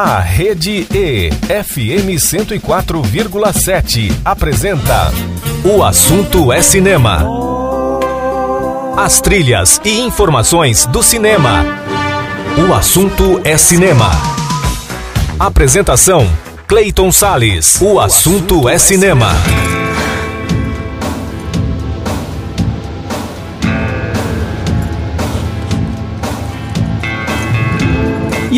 A Rede E, FM 104,7, apresenta O Assunto é Cinema. As trilhas e informações do cinema. O Assunto é Cinema. Apresentação: Clayton Sales. O Assunto é Cinema.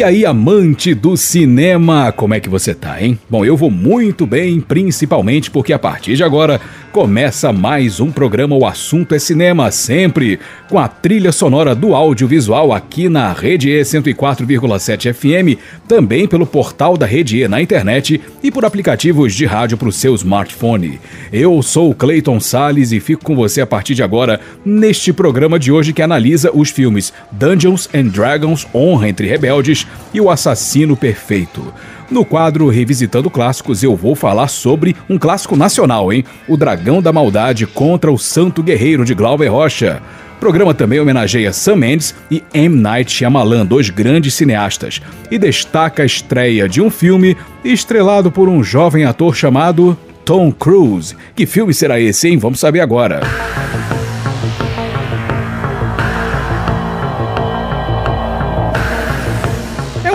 E aí, amante do cinema, como é que você tá, hein? Bom, eu vou muito bem, principalmente porque a partir de agora Começa mais um programa O Assunto é Cinema, sempre com a trilha sonora do audiovisual aqui na Rede E 104,7 FM, também pelo portal da Rede E na internet e por aplicativos de rádio para o seu smartphone. Eu sou o Clayton Sales e fico com você a partir de agora neste programa de hoje que analisa os filmes Dungeons and Dragons Honra entre Rebeldes e O Assassino Perfeito. No quadro Revisitando Clássicos, eu vou falar sobre um clássico nacional, hein? O Dragão da Maldade contra o Santo Guerreiro de Glauber Rocha. O programa também homenageia Sam Mendes e M. Night Shyamalan, dois grandes cineastas, e destaca a estreia de um filme estrelado por um jovem ator chamado Tom Cruise. Que filme será esse, hein? Vamos saber agora.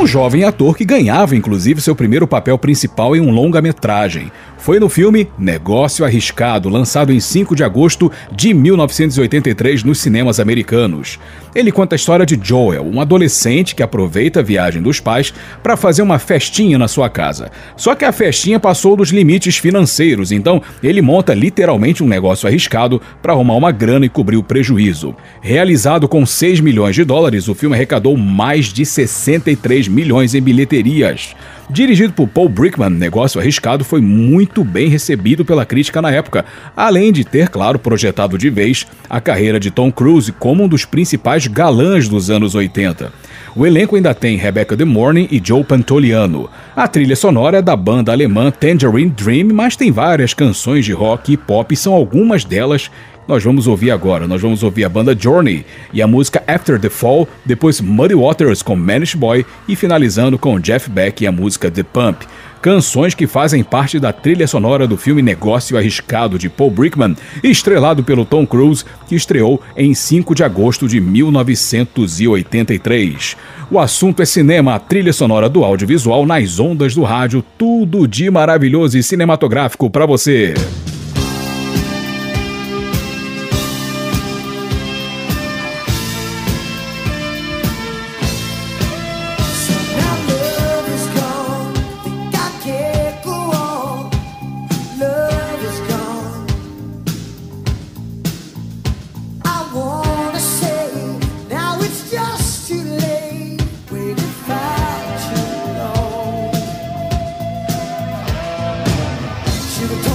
Um jovem ator que ganhava inclusive seu primeiro papel principal em um longa-metragem. Foi no filme Negócio Arriscado, lançado em 5 de agosto de 1983 nos cinemas americanos. Ele conta a história de Joel, um adolescente que aproveita a viagem dos pais para fazer uma festinha na sua casa. Só que a festinha passou dos limites financeiros, então ele monta literalmente um negócio arriscado para arrumar uma grana e cobrir o prejuízo. Realizado com 6 milhões de dólares, o filme arrecadou mais de 63 milhões em bilheterias. Dirigido por Paul Brickman, Negócio Arriscado foi muito bem recebido pela crítica na época, além de ter, claro, projetado de vez a carreira de Tom Cruise como um dos principais galãs dos anos 80. O elenco ainda tem Rebecca De Morning e Joe Pantoliano. A trilha sonora é da banda alemã Tangerine Dream, mas tem várias canções de rock e pop e são algumas delas nós vamos ouvir agora. Nós vamos ouvir a banda Journey e a música After the Fall, depois Muddy Waters com Manish Boy e finalizando com Jeff Beck e a música The Pump. Canções que fazem parte da trilha sonora do filme Negócio Arriscado de Paul Brickman, estrelado pelo Tom Cruise, que estreou em 5 de agosto de 1983. O assunto é cinema, a trilha sonora do audiovisual nas ondas do rádio, tudo de maravilhoso e cinematográfico para você. to the top.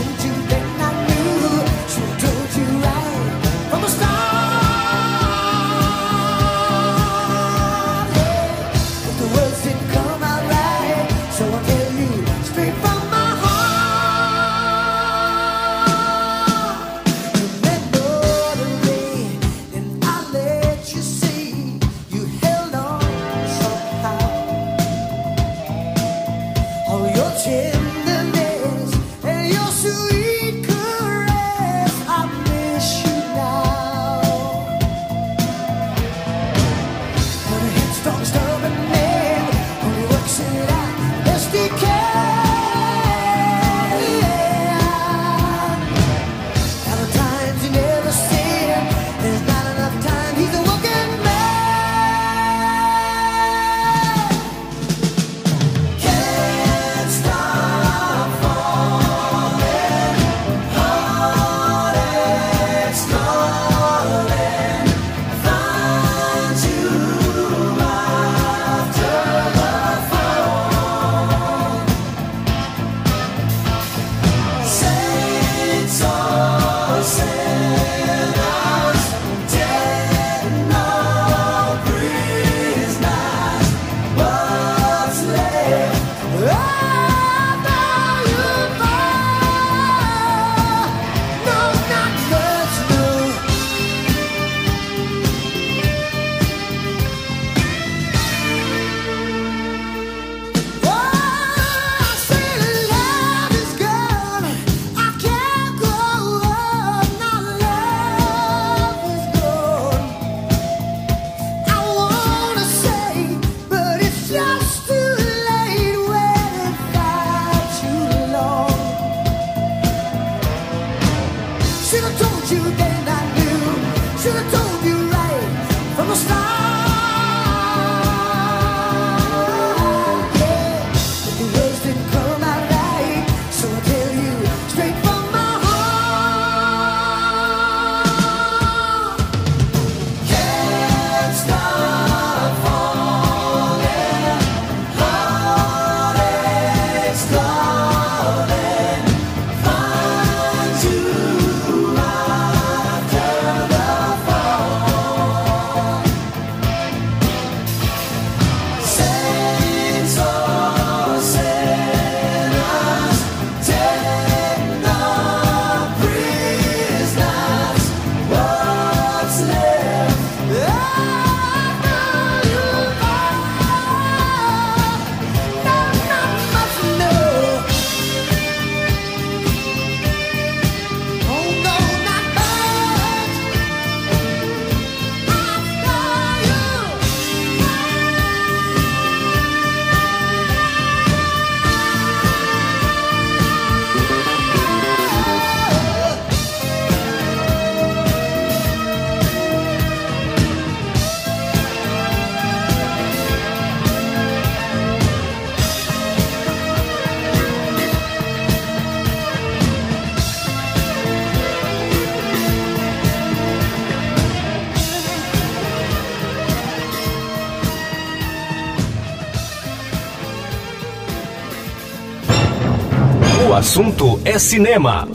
assunto é cinema.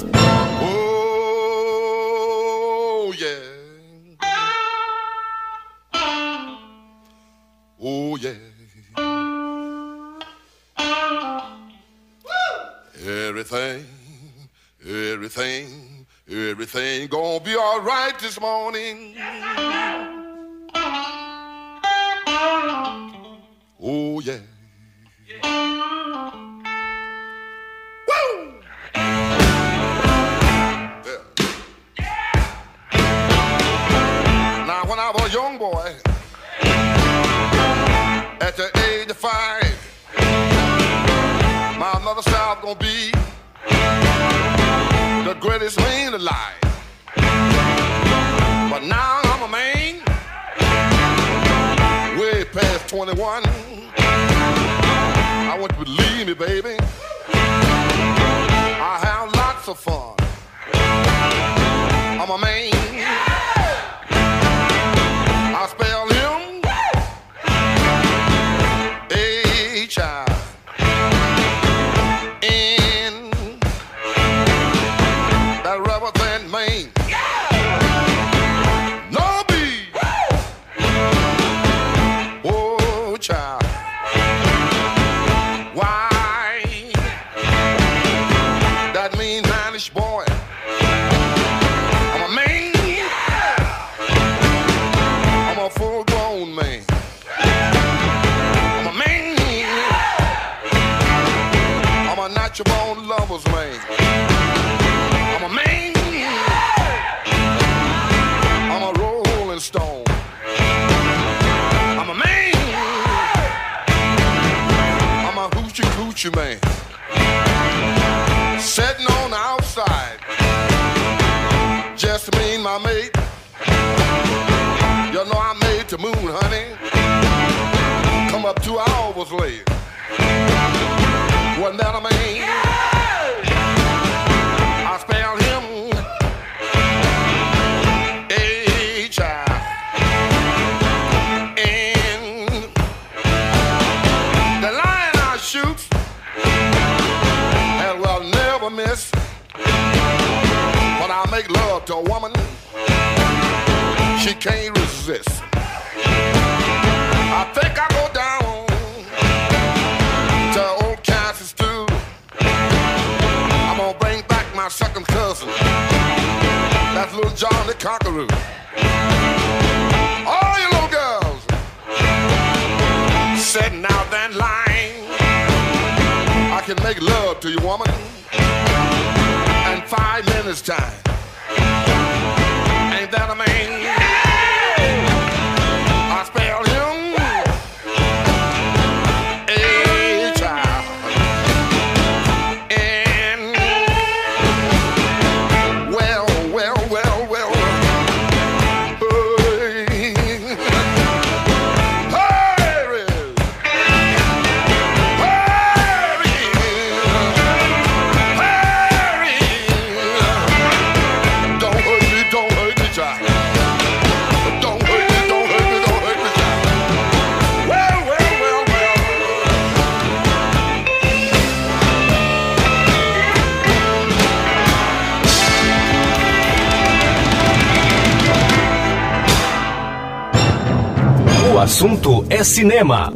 Oh, yeah. Oh, yeah. Everything, everything, everything gonna be alright this morning. Yes, only one. you, man. can't resist. I think I go down to old Kansas too. I'm gonna bring back my second cousin, that's little John the Conqueror. All you little girls sitting out that line. I can make love to you, woman, in five minutes time. Ain't that a man? assunto é cinema.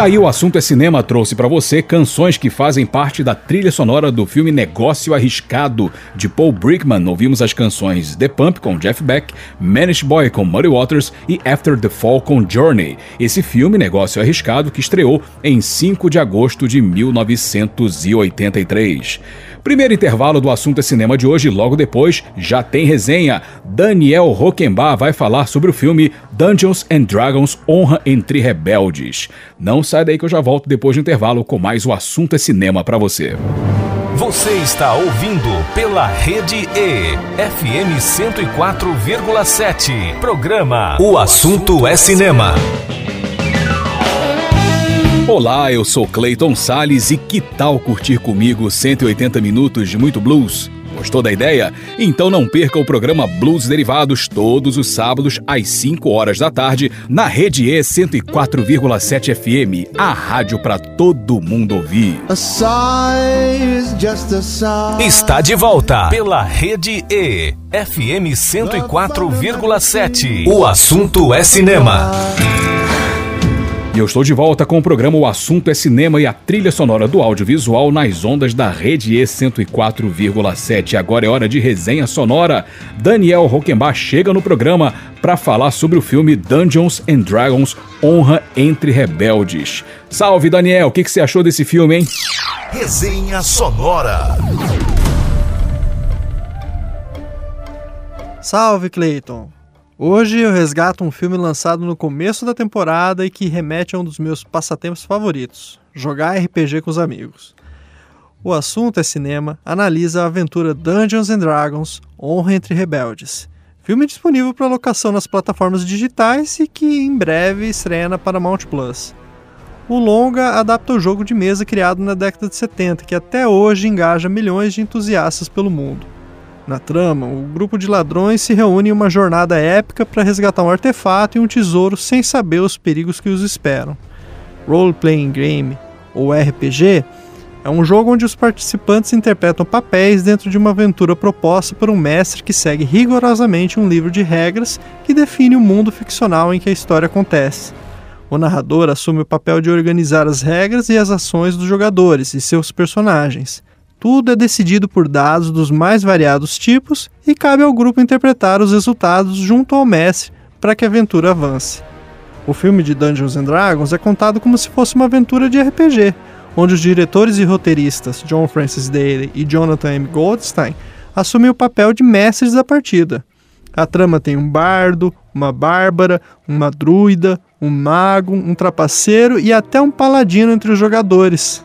Tá aí o assunto é cinema trouxe para você canções que fazem parte da trilha sonora do filme Negócio Arriscado de Paul Brickman. Ouvimos as canções The Pump com Jeff Beck, Manish Boy com Muddy Waters e After the Fall com Journey. Esse filme Negócio Arriscado que estreou em 5 de agosto de 1983. Primeiro intervalo do assunto é cinema de hoje, logo depois já tem resenha. Daniel Roquembar vai falar sobre o filme Dungeons and Dragons Honra entre Rebeldes. Não sai daí que eu já volto depois do intervalo com mais o assunto é cinema para você. Você está ouvindo pela Rede E, FM 104,7. Programa O Assunto é Cinema. Olá, eu sou Clayton Sales e que tal curtir comigo 180 minutos de muito blues? Gostou da ideia? Então não perca o programa Blues Derivados todos os sábados às 5 horas da tarde na Rede E 104,7 FM, a rádio para todo mundo ouvir. Está de volta pela Rede E, FM 104,7. O assunto é cinema. Eu estou de volta com o programa O Assunto é Cinema e a trilha sonora do audiovisual nas ondas da Rede E 104,7. Agora é hora de resenha sonora. Daniel Roquembar chega no programa para falar sobre o filme Dungeons and Dragons Honra entre Rebeldes. Salve, Daniel! O que, que você achou desse filme, hein? Resenha sonora. Salve, Clayton! Hoje eu resgato um filme lançado no começo da temporada e que remete a um dos meus passatempos favoritos: jogar RPG com os amigos. O assunto é cinema, analisa a aventura Dungeons and Dragons Honra entre Rebeldes. Filme disponível para locação nas plataformas digitais e que em breve estreia na Paramount Plus. O longa adapta o jogo de mesa criado na década de 70, que até hoje engaja milhões de entusiastas pelo mundo. Na trama, o grupo de ladrões se reúne em uma jornada épica para resgatar um artefato e um tesouro sem saber os perigos que os esperam. Role Playing Game, ou RPG, é um jogo onde os participantes interpretam papéis dentro de uma aventura proposta por um mestre que segue rigorosamente um livro de regras que define o mundo ficcional em que a história acontece. O narrador assume o papel de organizar as regras e as ações dos jogadores e seus personagens. Tudo é decidido por dados dos mais variados tipos e cabe ao grupo interpretar os resultados junto ao mestre para que a aventura avance. O filme de Dungeons and Dragons é contado como se fosse uma aventura de RPG, onde os diretores e roteiristas John Francis Daley e Jonathan M. Goldstein assumem o papel de mestres da partida. A trama tem um bardo, uma bárbara, uma druida, um mago, um trapaceiro e até um paladino entre os jogadores.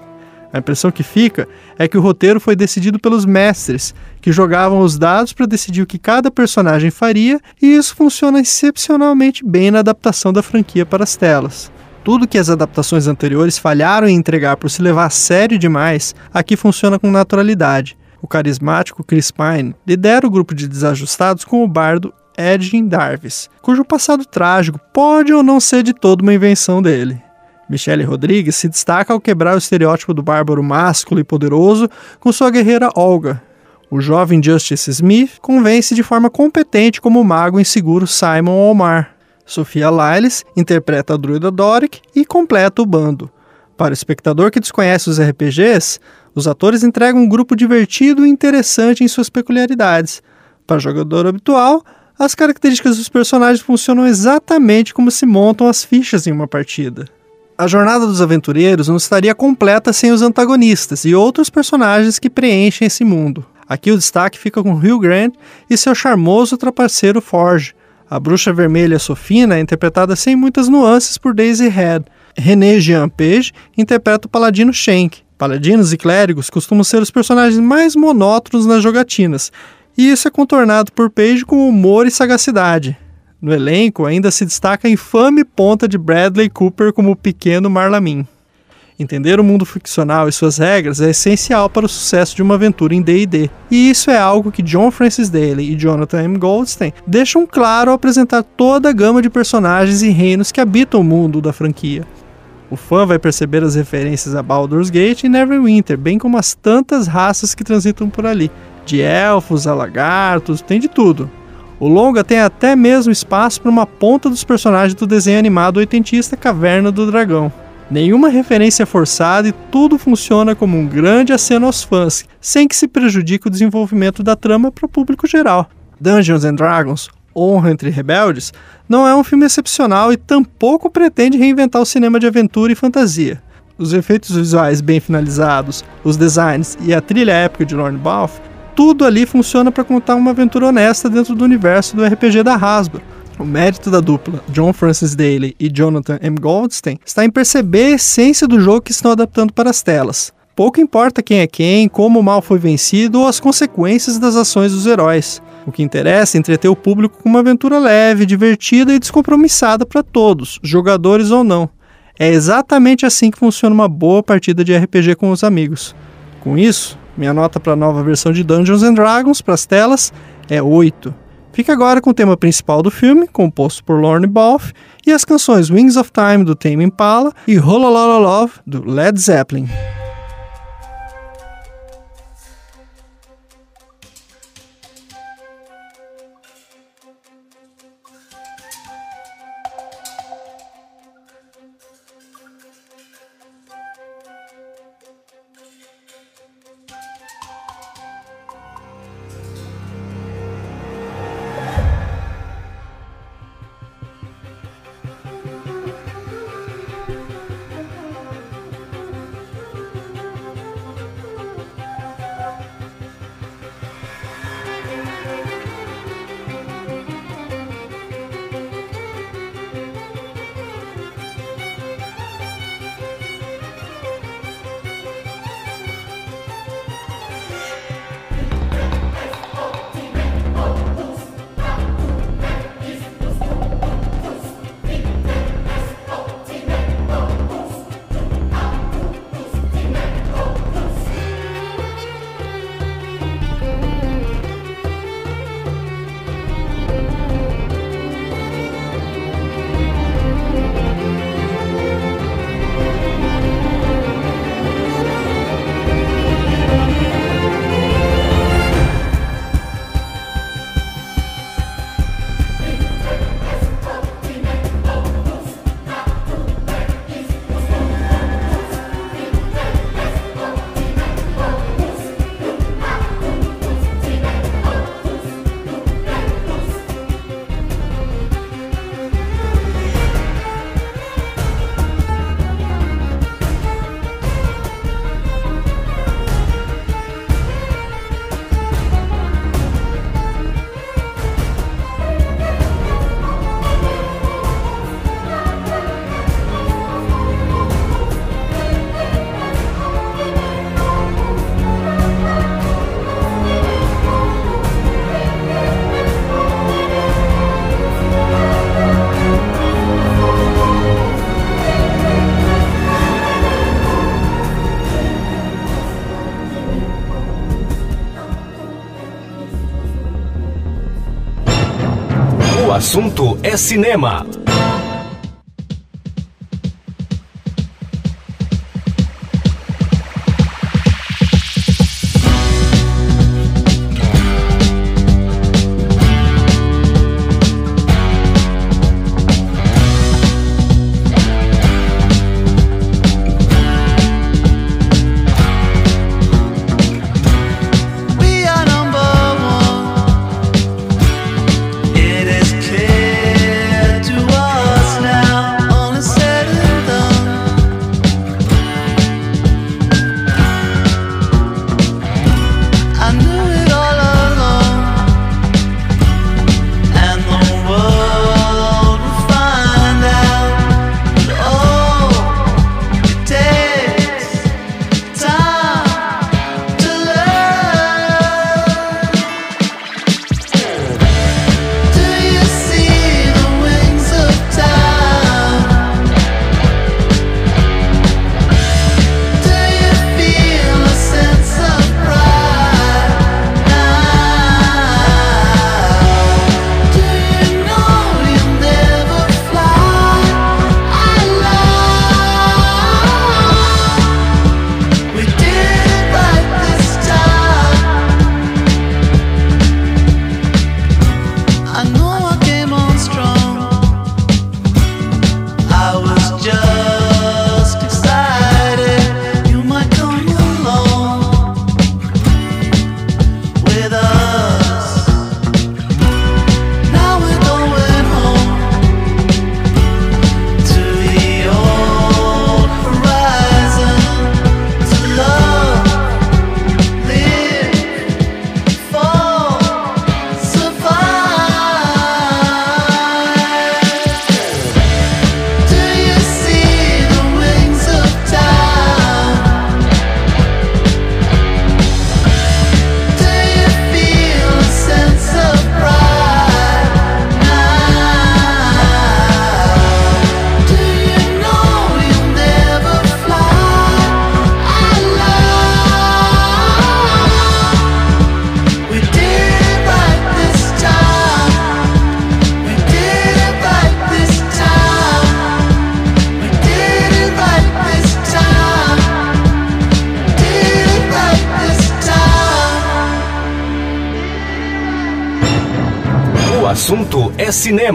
A impressão que fica é que o roteiro foi decidido pelos mestres, que jogavam os dados para decidir o que cada personagem faria, e isso funciona excepcionalmente bem na adaptação da franquia para as telas. Tudo que as adaptações anteriores falharam em entregar por se levar a sério demais, aqui funciona com naturalidade. O carismático Chris Pine lidera o grupo de desajustados com o bardo Edgin Darvis, cujo passado trágico pode ou não ser de todo uma invenção dele. Michelle Rodrigues se destaca ao quebrar o estereótipo do bárbaro másculo e poderoso com sua guerreira Olga. O jovem Justice Smith convence de forma competente como o mago inseguro Simon Omar. Sofia Lyles interpreta a druida Doric e completa o bando. Para o espectador que desconhece os RPGs, os atores entregam um grupo divertido e interessante em suas peculiaridades. Para o jogador habitual, as características dos personagens funcionam exatamente como se montam as fichas em uma partida. A jornada dos aventureiros não estaria completa sem os antagonistas e outros personagens que preenchem esse mundo. Aqui o destaque fica com Hugh Grant e seu charmoso trapaceiro Forge. A bruxa vermelha Sofina é interpretada sem muitas nuances por Daisy Head. René Jean Page interpreta o paladino Shank. Paladinos e clérigos costumam ser os personagens mais monótonos nas jogatinas, e isso é contornado por Page com humor e sagacidade. No elenco ainda se destaca a infame ponta de Bradley Cooper como o pequeno Marlamin. Entender o mundo ficcional e suas regras é essencial para o sucesso de uma aventura em D&D, e isso é algo que John Francis Daley e Jonathan M. Goldstein deixam claro ao apresentar toda a gama de personagens e reinos que habitam o mundo da franquia. O fã vai perceber as referências a Baldur's Gate e Neverwinter, bem como as tantas raças que transitam por ali, de elfos a lagartos, tem de tudo. O longa tem até mesmo espaço para uma ponta dos personagens do desenho animado oitentista Caverna do Dragão. Nenhuma referência forçada e tudo funciona como um grande aceno aos fãs, sem que se prejudique o desenvolvimento da trama para o público geral. Dungeons and Dragons, Honra entre Rebeldes, não é um filme excepcional e tampouco pretende reinventar o cinema de aventura e fantasia. Os efeitos visuais bem finalizados, os designs e a trilha épica de Lorne Balfe, tudo ali funciona para contar uma aventura honesta dentro do universo do RPG da Hasbro. O mérito da dupla John Francis Daly e Jonathan M. Goldstein está em perceber a essência do jogo que estão adaptando para as telas. Pouco importa quem é quem, como o mal foi vencido ou as consequências das ações dos heróis. O que interessa é entreter o público com uma aventura leve, divertida e descompromissada para todos, jogadores ou não. É exatamente assim que funciona uma boa partida de RPG com os amigos. Com isso, minha nota para a nova versão de Dungeons and Dragons para as telas é 8. Fica agora com o tema principal do filme, composto por Lorne Balfe, e as canções Wings of Time do Tame Impala e Holololo Love do Led Zeppelin. Assunto é cinema.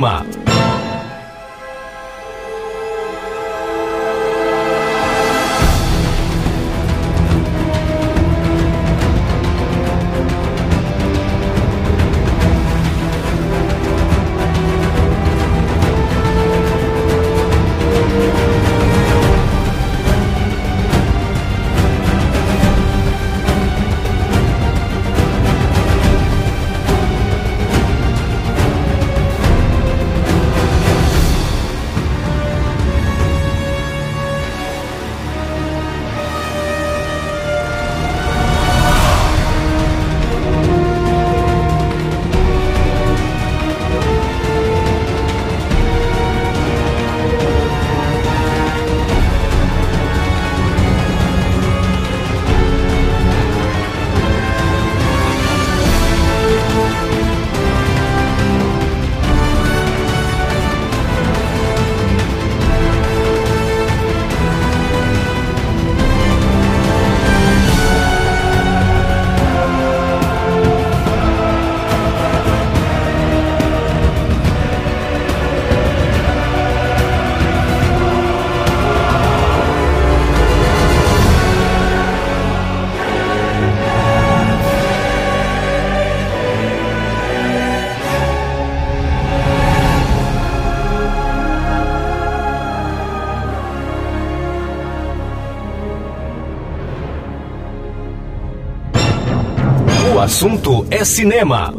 É assunto é cinema.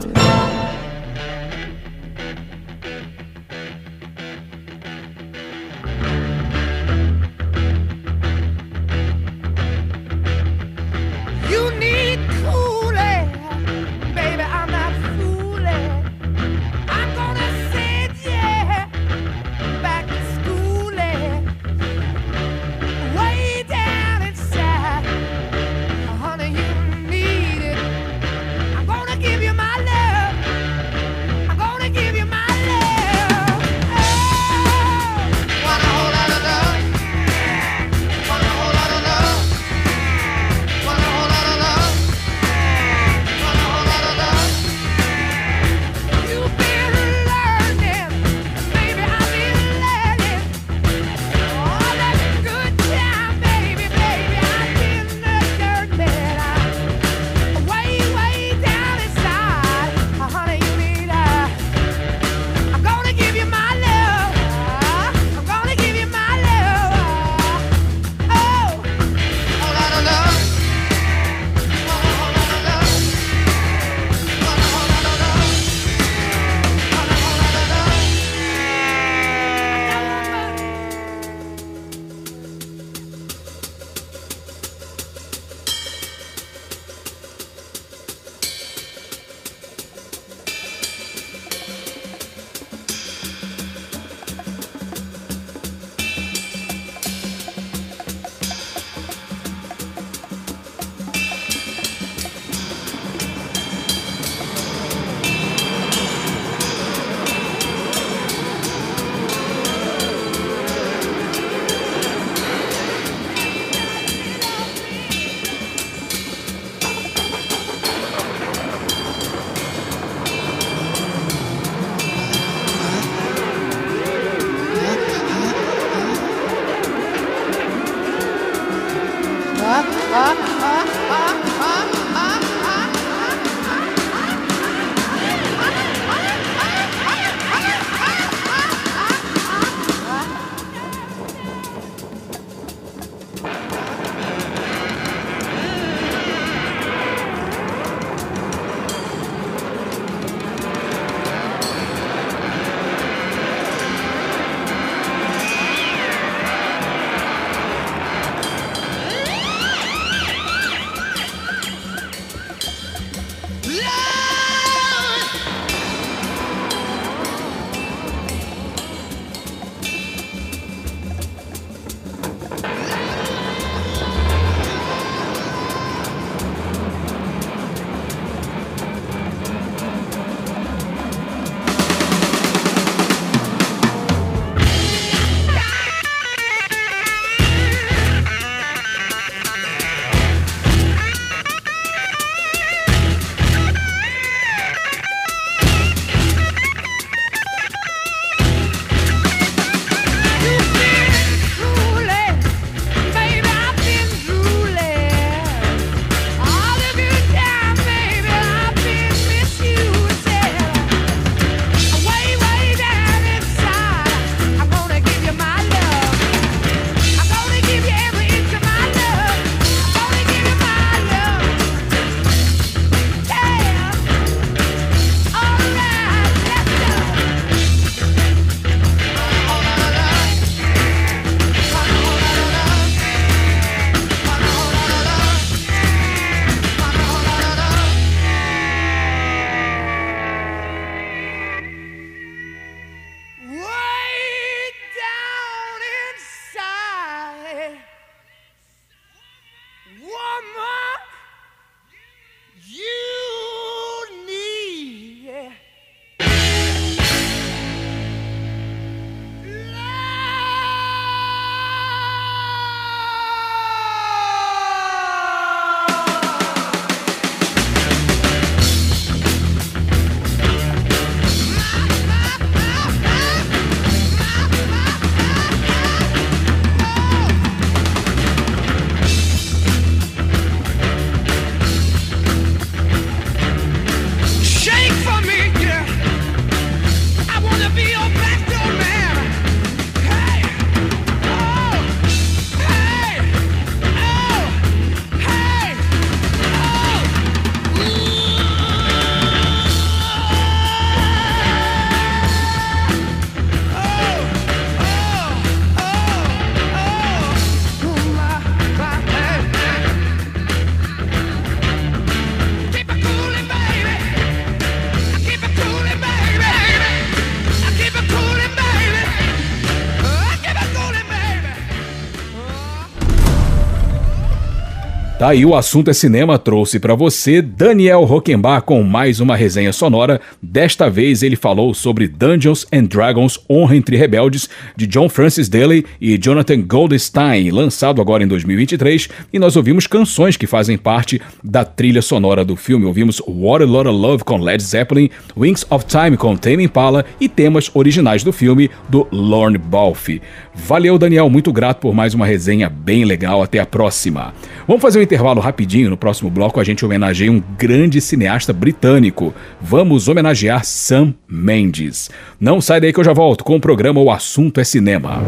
Tá aí o assunto é cinema trouxe para você Daniel Rockenbach com mais uma resenha sonora. Desta vez ele falou sobre Dungeons and Dragons Honra entre Rebeldes de John Francis Daley e Jonathan Goldstein, lançado agora em 2023, e nós ouvimos canções que fazem parte da trilha sonora do filme. Ouvimos What a Lot of Love com Led Zeppelin, Wings of Time com Tame Impala e temas originais do filme do Lorne Balfe. Valeu Daniel, muito grato por mais uma resenha bem legal. Até a próxima. Vamos fazer um intervalo rapidinho. No próximo bloco a gente homenageia um grande cineasta britânico. Vamos homenagear Sam Mendes. Não sai daí que eu já volto com o programa O Assunto é Cinema.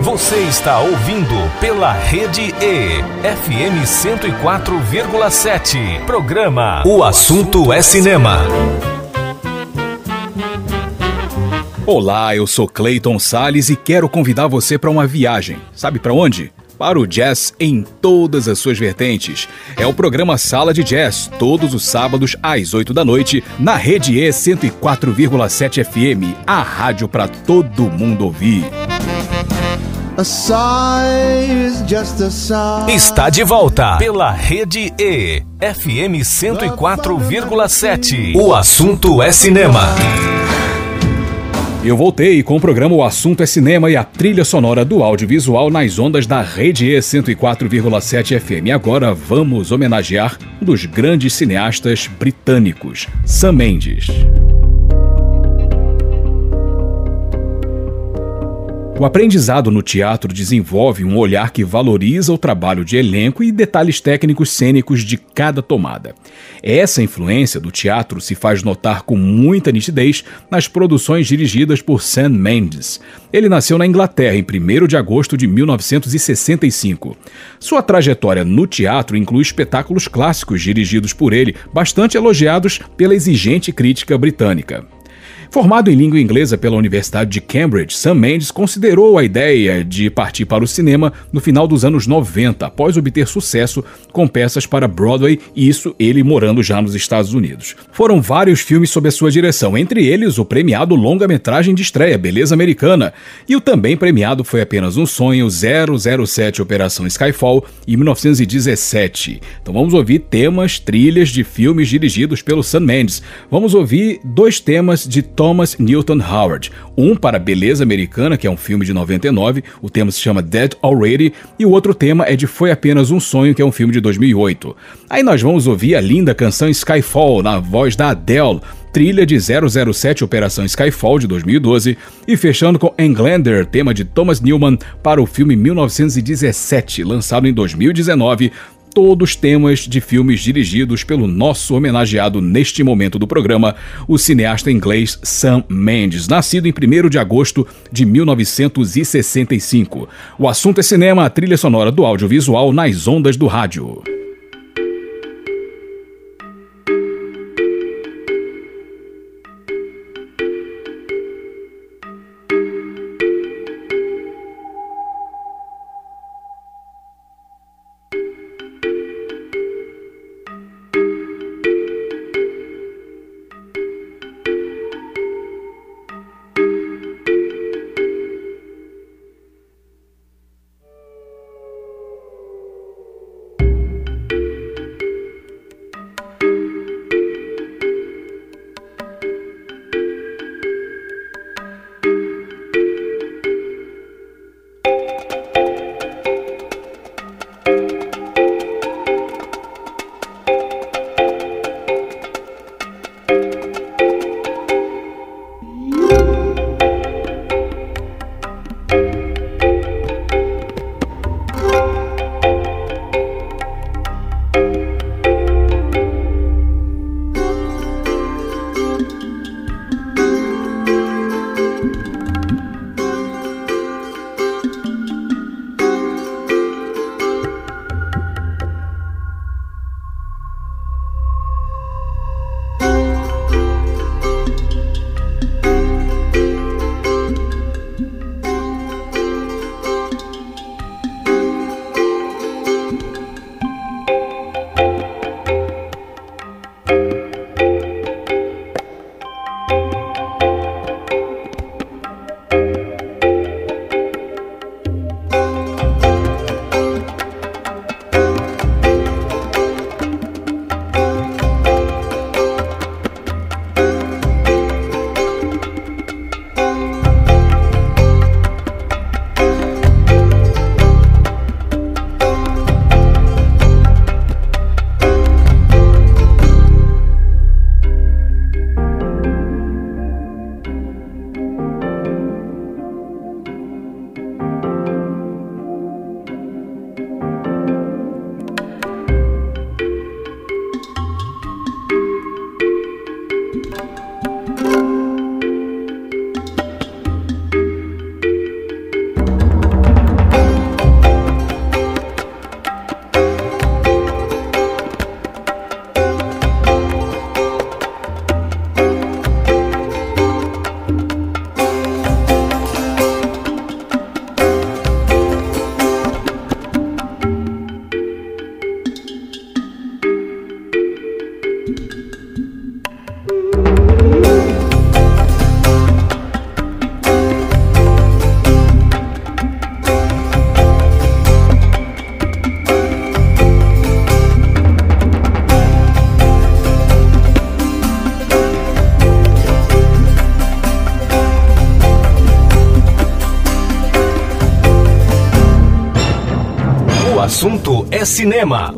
Você está ouvindo pela Rede E, FM 104,7. Programa O Assunto é Cinema. Olá, eu sou Clayton Sales e quero convidar você para uma viagem. Sabe para onde? Para o jazz em todas as suas vertentes. É o programa Sala de Jazz, todos os sábados às 8 da noite, na Rede E 104,7 FM, a rádio para todo mundo ouvir. A sigh is just a sigh. Está de volta pela Rede E, FM 104,7. O assunto é cinema. Eu voltei com o programa O Assunto é Cinema e a trilha sonora do audiovisual nas ondas da Rede E 104,7 FM. E agora vamos homenagear um dos grandes cineastas britânicos, Sam Mendes. O aprendizado no teatro desenvolve um olhar que valoriza o trabalho de elenco e detalhes técnicos cênicos de cada tomada. Essa influência do teatro se faz notar com muita nitidez nas produções dirigidas por Sam Mendes. Ele nasceu na Inglaterra em 1 de agosto de 1965. Sua trajetória no teatro inclui espetáculos clássicos dirigidos por ele, bastante elogiados pela exigente crítica britânica. Formado em língua inglesa pela Universidade de Cambridge, Sam Mendes considerou a ideia de partir para o cinema no final dos anos 90, após obter sucesso com peças para Broadway, e isso ele morando já nos Estados Unidos. Foram vários filmes sob a sua direção, entre eles o premiado longa-metragem de estreia Beleza Americana, e o também premiado Foi Apenas um Sonho 007 Operação Skyfall em 1917. Então vamos ouvir temas, trilhas de filmes dirigidos pelo Sam Mendes. Vamos ouvir dois temas de Thomas Newton Howard. Um para Beleza Americana, que é um filme de 99, o tema se chama Dead Already, e o outro tema é de Foi Apenas um Sonho, que é um filme de 2008. Aí nós vamos ouvir a linda canção Skyfall, na voz da Adele, trilha de 007 Operação Skyfall de 2012, e fechando com Englander, tema de Thomas Newman para o filme 1917, lançado em 2019, todos temas de filmes dirigidos pelo nosso homenageado neste momento do programa, o cineasta inglês Sam Mendes, nascido em 1 de agosto de 1965. O assunto é cinema, a trilha sonora do audiovisual nas ondas do rádio. Cinema.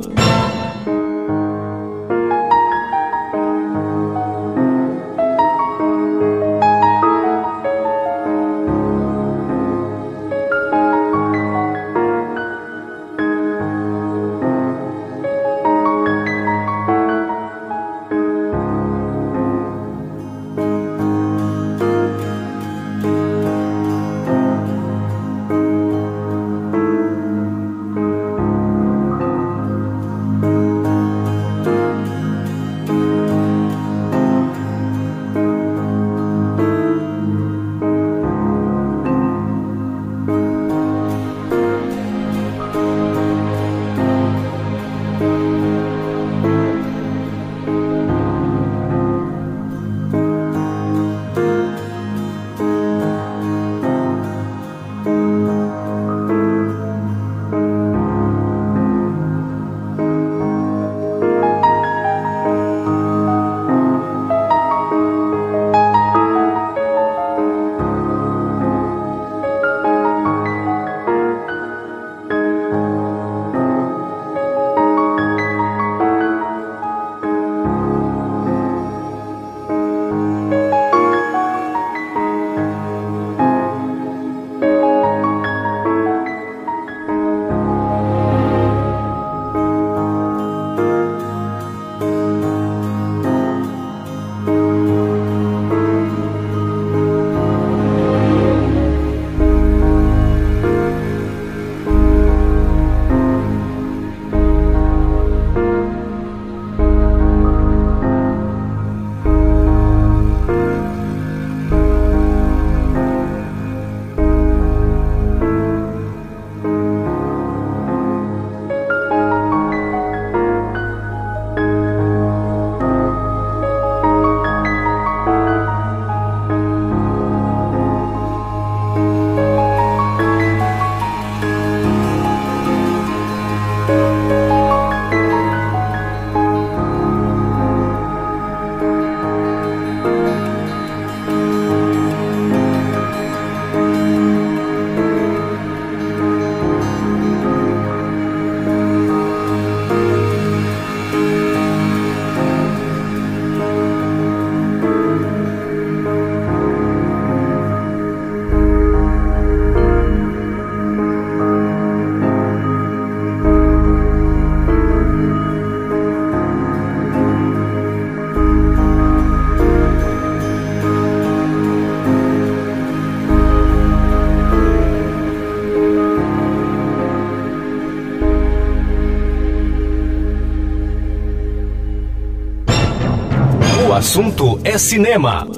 Assunto é cinema.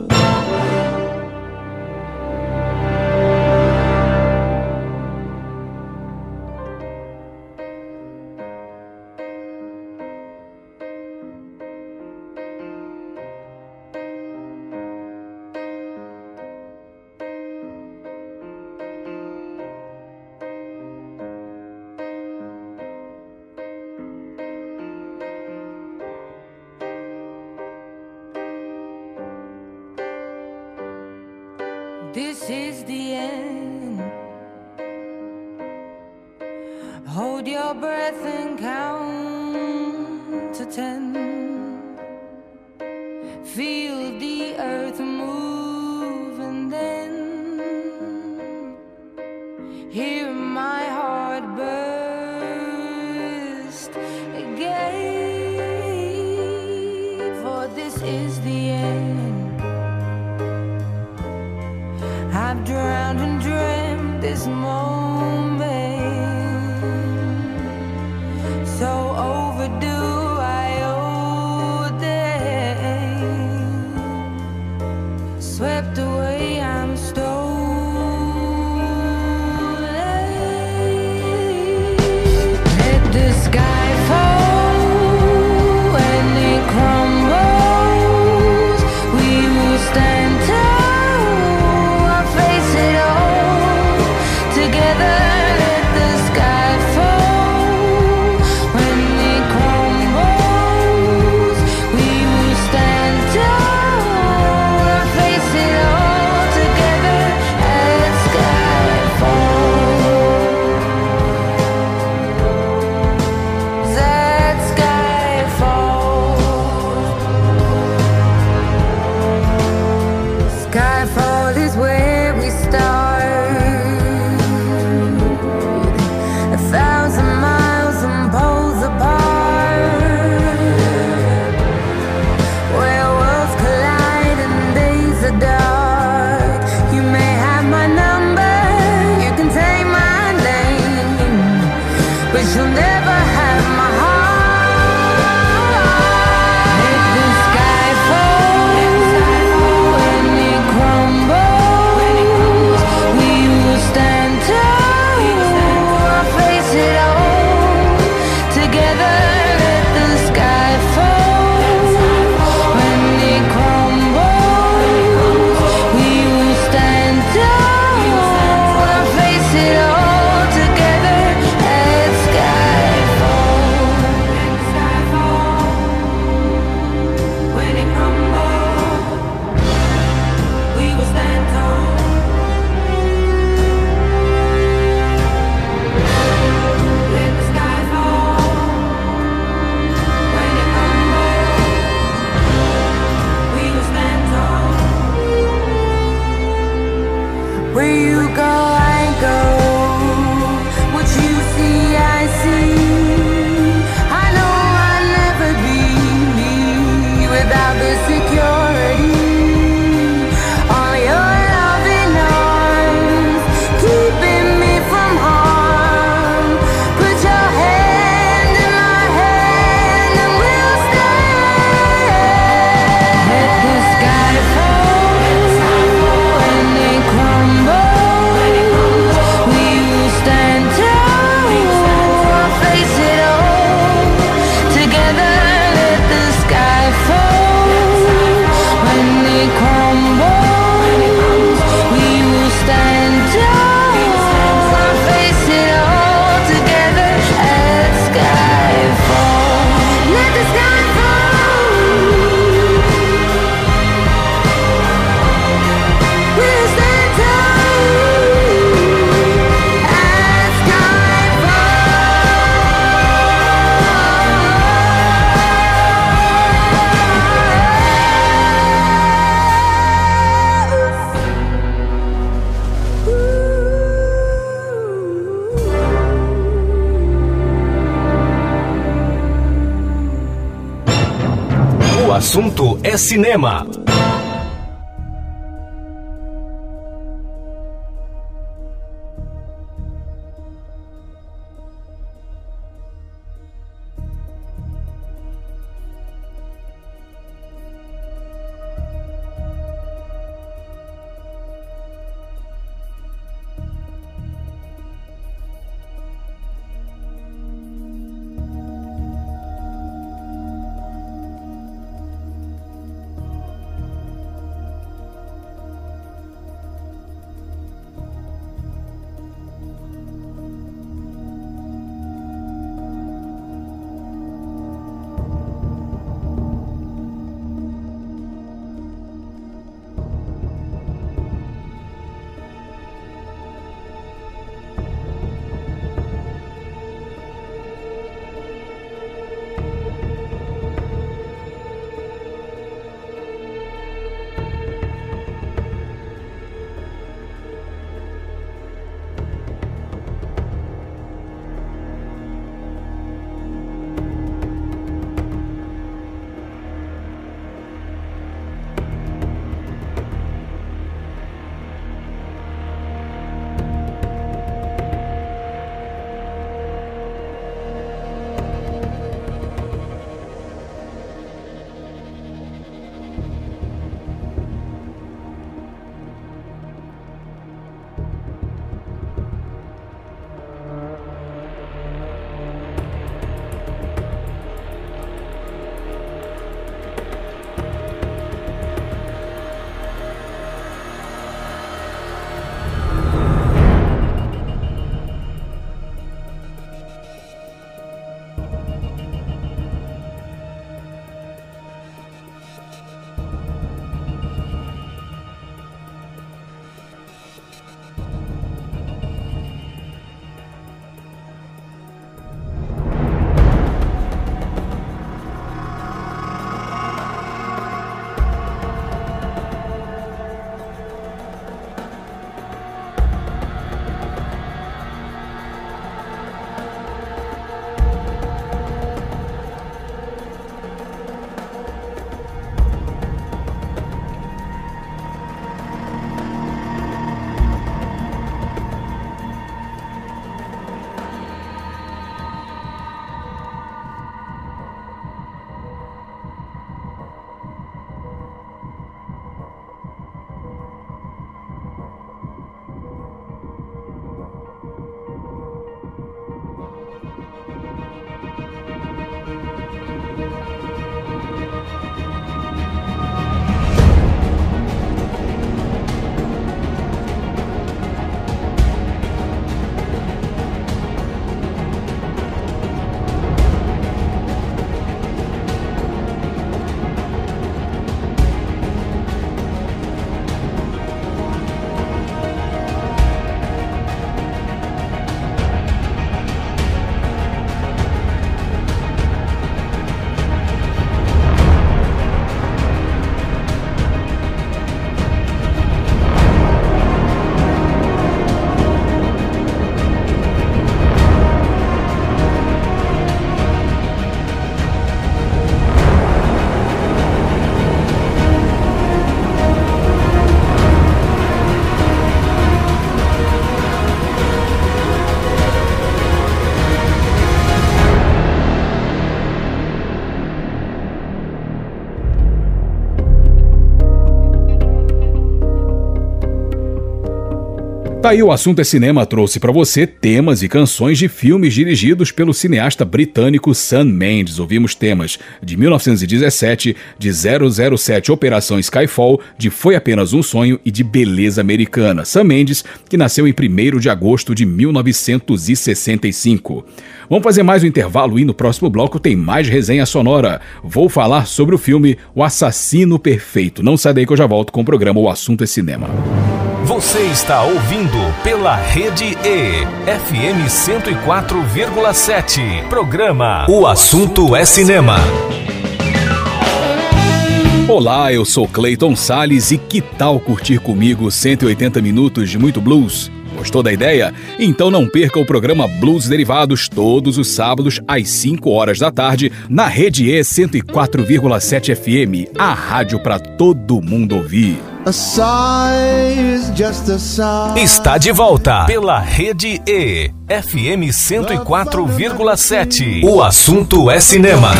So now cinema. Tá aí o assunto é cinema trouxe para você temas e canções de filmes dirigidos pelo cineasta britânico Sam Mendes. Ouvimos temas de 1917, de 007 Operação Skyfall, de Foi apenas um sonho e de Beleza Americana. Sam Mendes, que nasceu em 1 de agosto de 1965. Vamos fazer mais um intervalo e no próximo bloco tem mais resenha sonora. Vou falar sobre o filme O Assassino Perfeito. Não sai daí que eu já volto com o programa O Assunto é Cinema. Você está ouvindo pela Rede E, FM 104,7. Programa O Assunto é Cinema. Olá, eu sou Clayton Sales e que tal curtir comigo 180 minutos de muito blues? Gostou da ideia? Então não perca o programa Blues Derivados todos os sábados às 5 horas da tarde na Rede E 104,7 FM, a rádio para todo mundo ouvir. A sigh is just a sigh. Está de volta pela Rede E, FM 104,7. O assunto é cinema.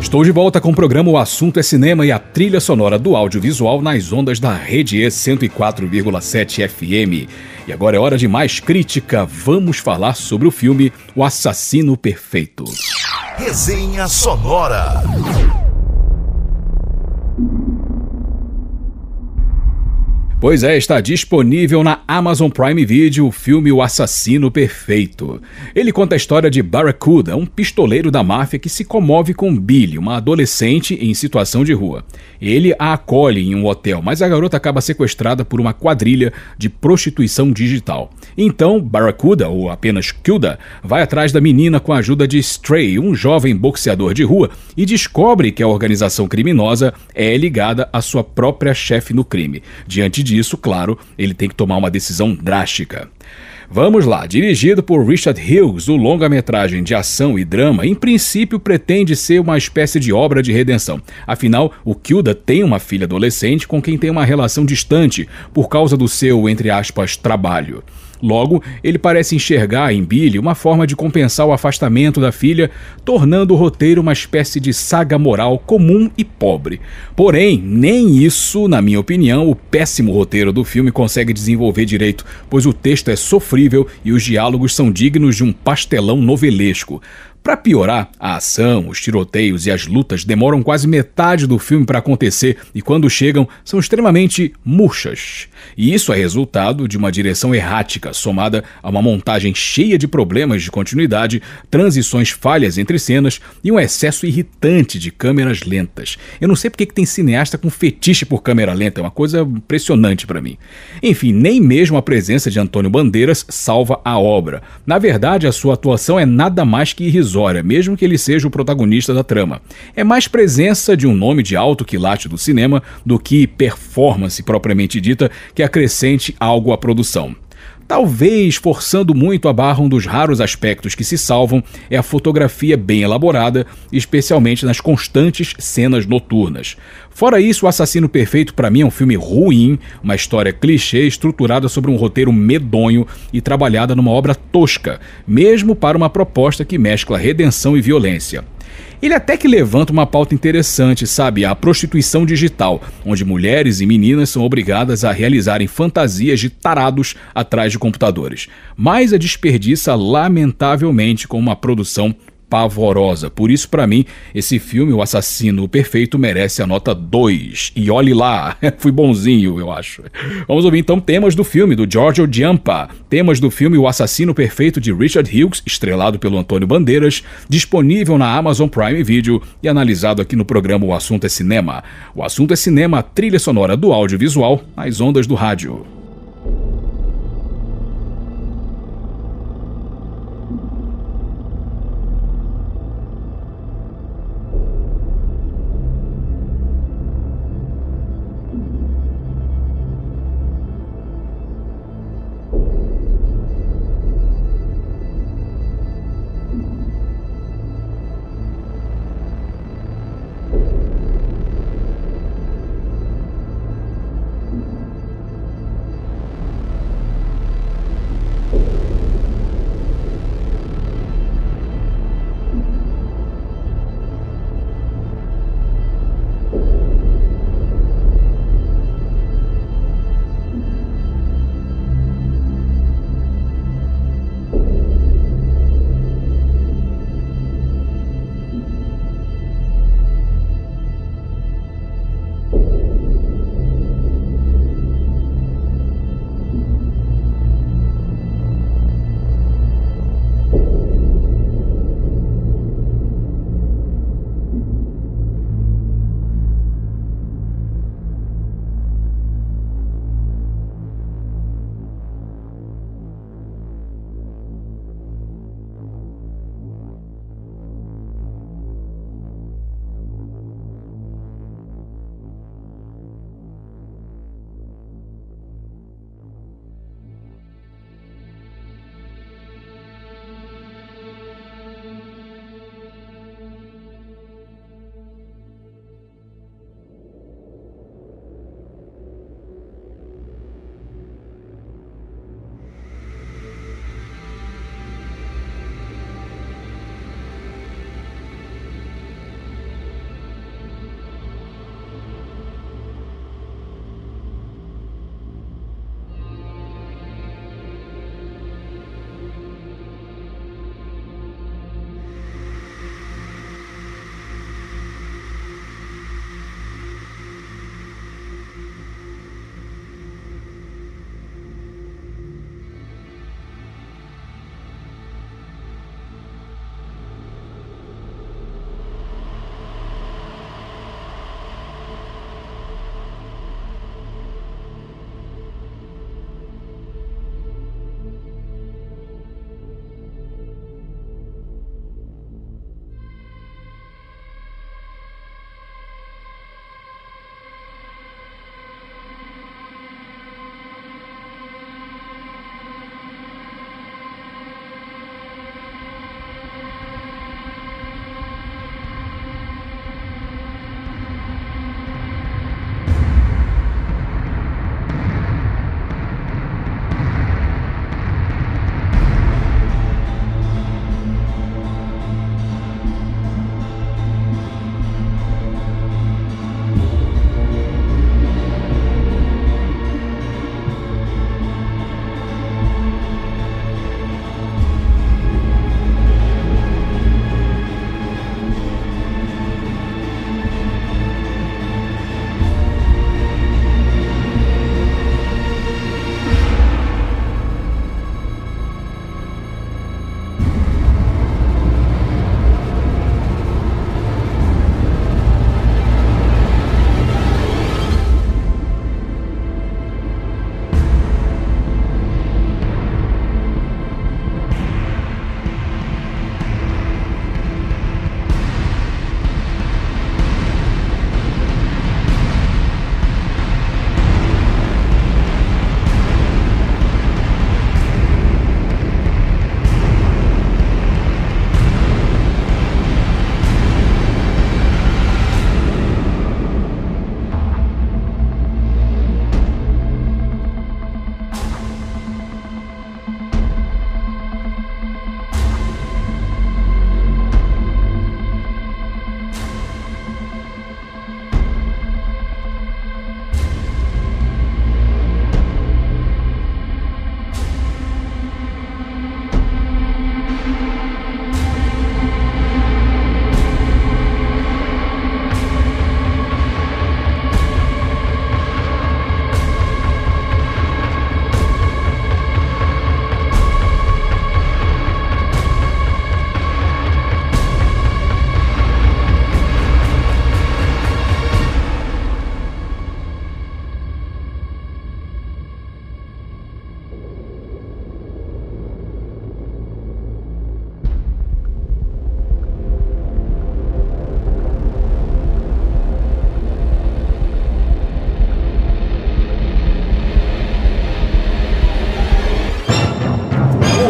Estou de volta com o programa O Assunto é Cinema e a trilha sonora do audiovisual nas ondas da Rede E 104,7 FM. E agora é hora de mais crítica. Vamos falar sobre o filme O Assassino Perfeito. Resenha sonora. Pois é, está disponível na Amazon Prime Video o filme O Assassino Perfeito. Ele conta a história de Barracuda, um pistoleiro da máfia que se comove com Billy, uma adolescente em situação de rua. Ele a acolhe em um hotel, mas a garota acaba sequestrada por uma quadrilha de prostituição digital. Então, Barracuda, ou apenas Kilda, vai atrás da menina com a ajuda de Stray, um jovem boxeador de rua, e descobre que a organização criminosa é ligada à sua própria chefe no crime. Diante disso, claro, ele tem que tomar uma decisão drástica. Vamos lá, dirigido por Richard Hughes, o longa-metragem de ação e drama, em princípio pretende ser uma espécie de obra de redenção. Afinal, o Kilda tem uma filha adolescente com quem tem uma relação distante por causa do seu, entre aspas, trabalho. Logo, ele parece enxergar em Billy uma forma de compensar o afastamento da filha, tornando o roteiro uma espécie de saga moral comum e pobre. Porém, nem isso, na minha opinião, o péssimo roteiro do filme consegue desenvolver direito, pois o texto é sofrível e os diálogos são dignos de um pastelão novelesco. Para piorar, a ação, os tiroteios e as lutas demoram quase metade do filme para acontecer e quando chegam são extremamente murchas. E isso é resultado de uma direção errática, somada a uma montagem cheia de problemas de continuidade, transições falhas entre cenas e um excesso irritante de câmeras lentas. Eu não sei porque que tem cineasta com fetiche por câmera lenta, é uma coisa impressionante para mim. Enfim, nem mesmo a presença de Antônio Bandeiras salva a obra. Na verdade, a sua atuação é nada mais que irrisória, mesmo que ele seja o protagonista da trama. É mais presença de um nome de alto quilate do cinema do que performance propriamente dita que acrescente algo à produção. Talvez forçando muito a barra, um dos raros aspectos que se salvam é a fotografia bem elaborada, especialmente nas constantes cenas noturnas. Fora isso, O Assassino Perfeito para mim é um filme ruim, uma história clichê estruturada sobre um roteiro medonho e trabalhada numa obra tosca, mesmo para uma proposta que mescla redenção e violência. Ele até que levanta uma pauta interessante, sabe? A prostituição digital, onde mulheres e meninas são obrigadas a realizarem fantasias de tarados atrás de computadores. Mas a desperdiça lamentavelmente com uma produção pavorosa. Por isso, para mim, esse filme, O Assassino Perfeito, merece a nota 2. E olhe lá, fui bonzinho, eu acho. Vamos ouvir então temas do filme, do Giorgio Giampa. Temas do filme O Assassino Perfeito, de Richard Hughes, estrelado pelo Antônio Bandeiras, disponível na Amazon Prime Video e analisado aqui no programa O Assunto é Cinema. O Assunto é Cinema, trilha sonora do audiovisual, nas ondas do rádio.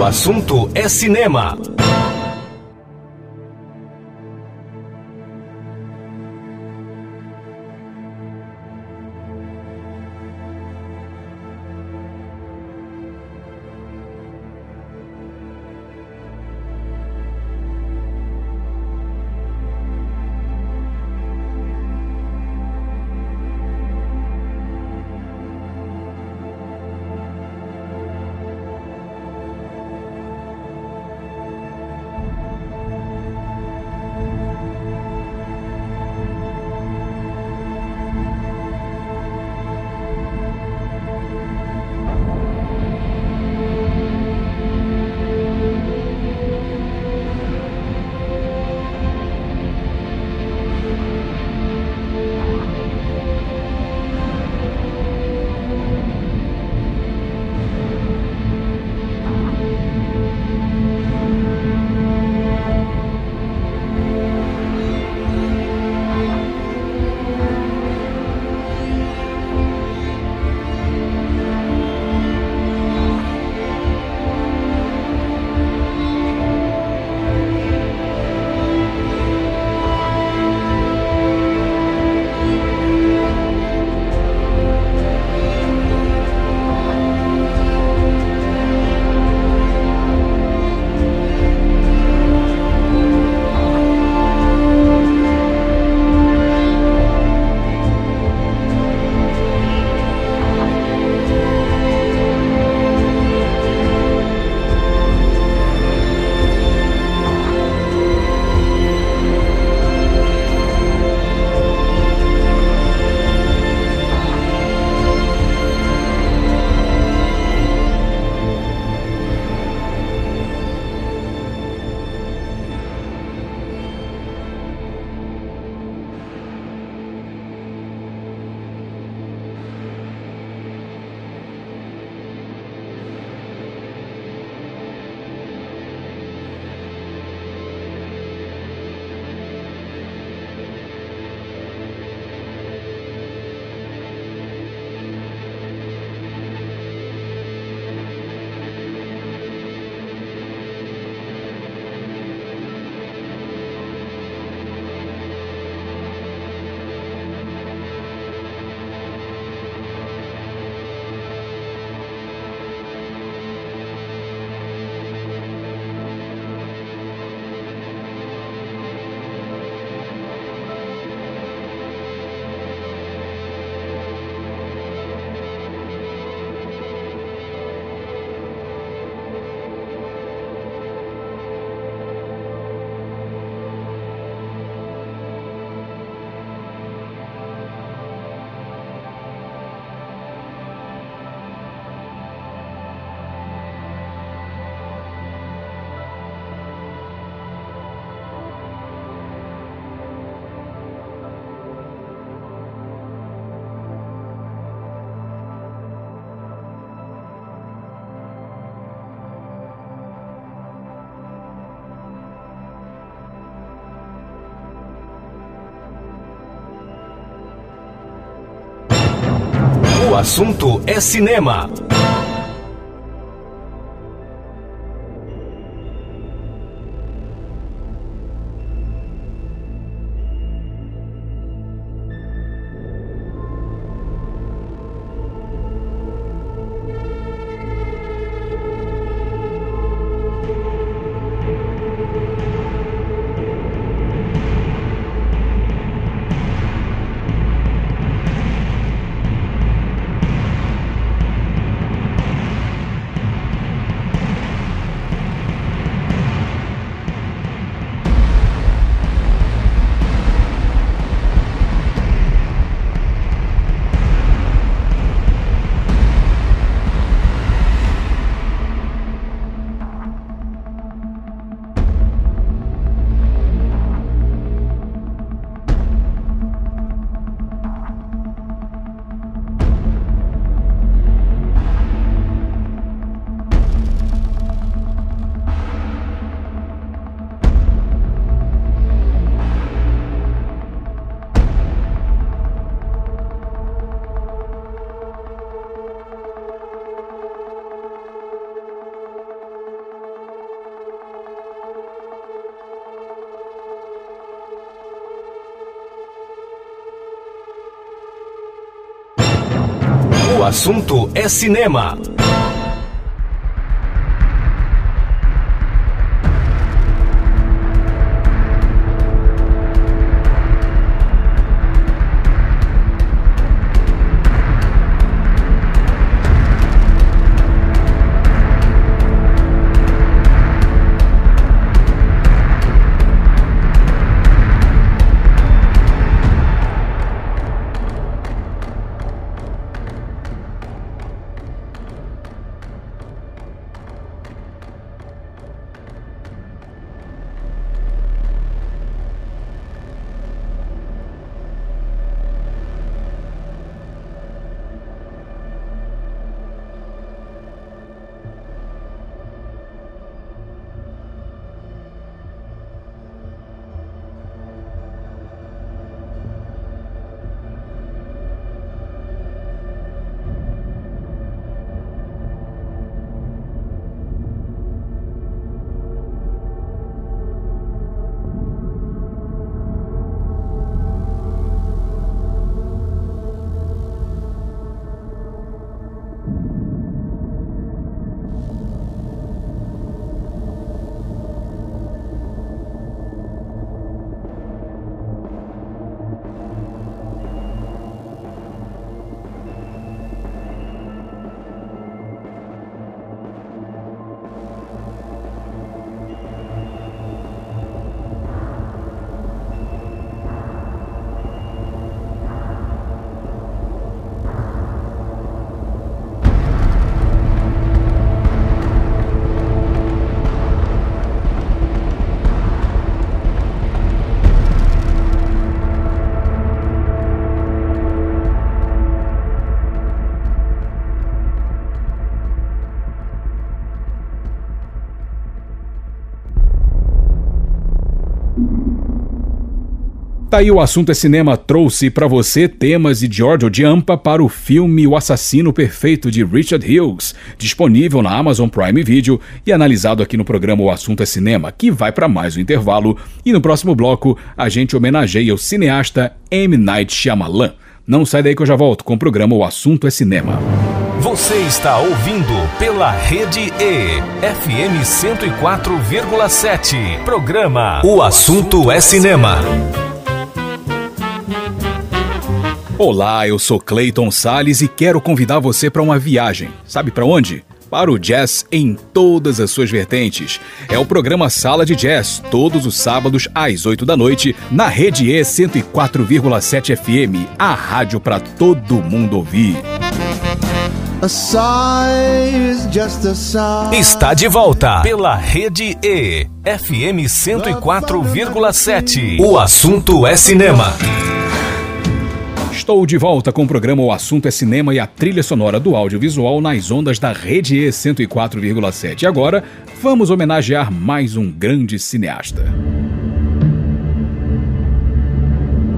Assunto é cinema. Assunto é cinema. Assunto é cinema. Tá aí o assunto é cinema trouxe para você temas de Giorgio Giampa para o filme O Assassino Perfeito de Richard Hughes, disponível na Amazon Prime Video e analisado aqui no programa O Assunto é Cinema, que vai para mais um intervalo e no próximo bloco a gente homenageia o cineasta M. Night Shyamalan. Não sai daí que eu já volto com o programa O Assunto é Cinema. Você está ouvindo pela Rede E, FM 104,7. Programa O Assunto é Cinema. Olá, eu sou Clayton Sales e quero convidar você para uma viagem. Sabe para onde? Para o jazz em todas as suas vertentes. É o programa Sala de Jazz, todos os sábados às 8 da noite, na Rede E 104,7 FM, a rádio para todo mundo ouvir. Está de volta pela Rede E, FM 104,7. O assunto é cinema. Estou de volta com o programa O Assunto é Cinema e a trilha sonora do audiovisual nas ondas da Rede E 104,7. E agora, vamos homenagear mais um grande cineasta.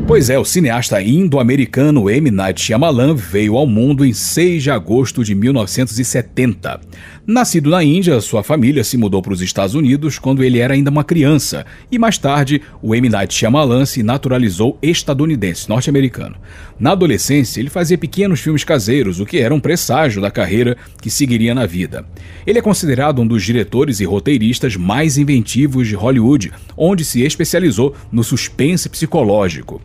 Pois é, o cineasta indo-americano M. Night Shyamalan veio ao mundo em 6 de agosto de 1970. Nascido na Índia, sua família se mudou para os Estados Unidos quando ele era ainda uma criança, e mais tarde, o M. Night Shyamalan se naturalizou estadunidense, norte-americano. Na adolescência, ele fazia pequenos filmes caseiros, o que era um presságio da carreira que seguiria na vida. Ele é considerado um dos diretores e roteiristas mais inventivos de Hollywood, onde se especializou no suspense psicológico.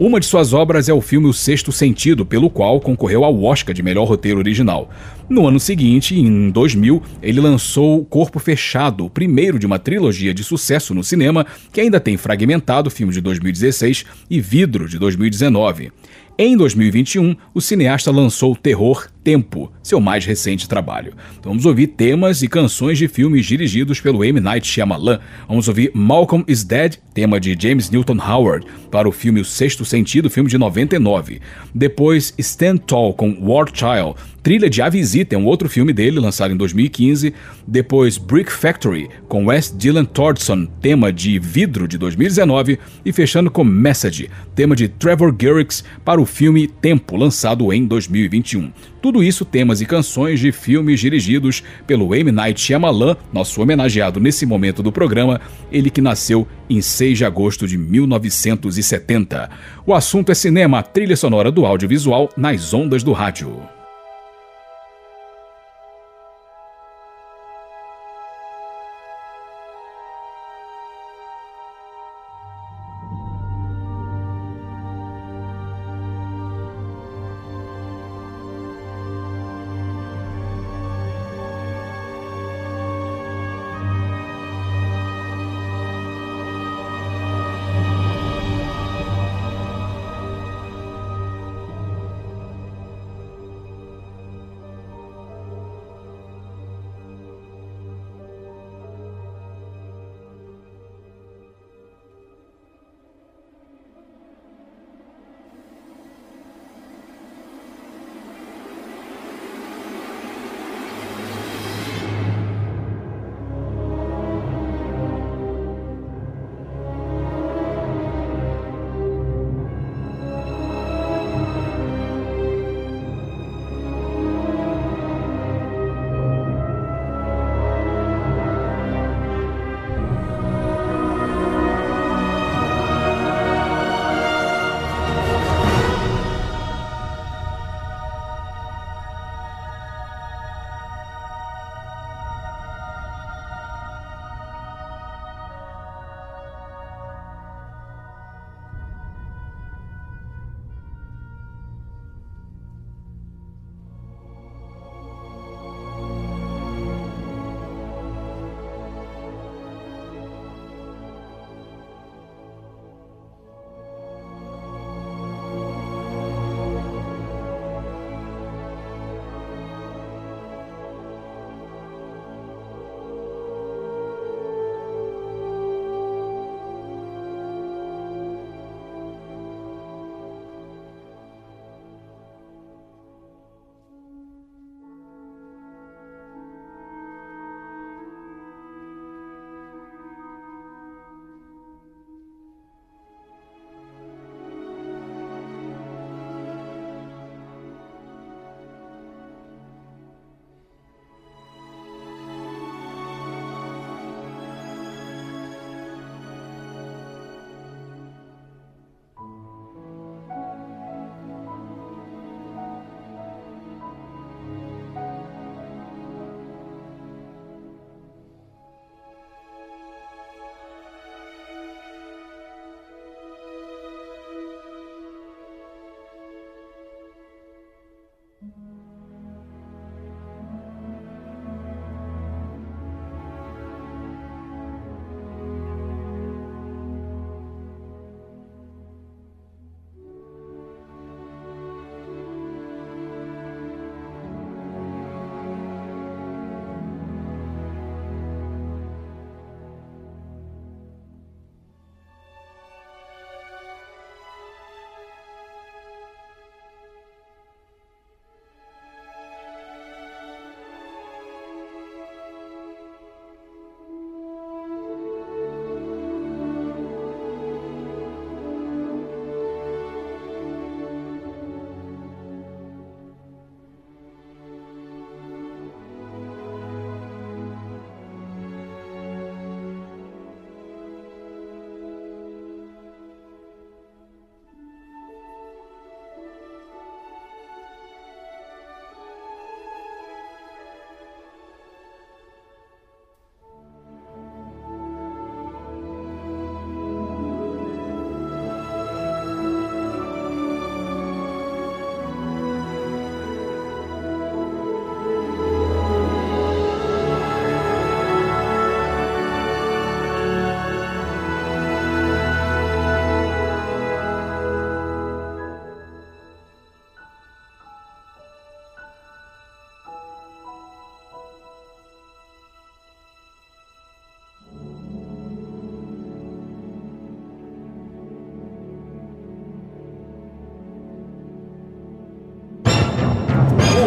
Uma de suas obras é o filme O Sexto Sentido, pelo qual concorreu ao Oscar de melhor roteiro original. No ano seguinte, em 2000, ele lançou Corpo Fechado, o primeiro de uma trilogia de sucesso no cinema, que ainda tem Fragmentado, filme de 2016, e Vidro, de 2019. Em 2021, o cineasta lançou Terror Tempo, seu mais recente trabalho. Vamos ouvir temas e canções de filmes dirigidos pelo M. Night Shyamalan. Vamos ouvir Malcolm is Dead, tema de James Newton Howard, para o filme O Sexto Sentido, filme de 99. Depois, Stand Tall com War Child, trilha de A Visita, é um outro filme dele, lançado em 2015. Depois, Brick Factory, com Wes Dylan Thornton, tema de Vidro, de 2019. E fechando com Message, tema de Trevor Garrix, para o filme Tempo, lançado em 2021. Tudo isso temas e canções de filmes dirigidos pelo M. Night Shyamalan, nosso homenageado nesse momento do programa, ele que nasceu em 6 de agosto de 1970. O assunto é cinema, trilha sonora do audiovisual nas ondas do rádio.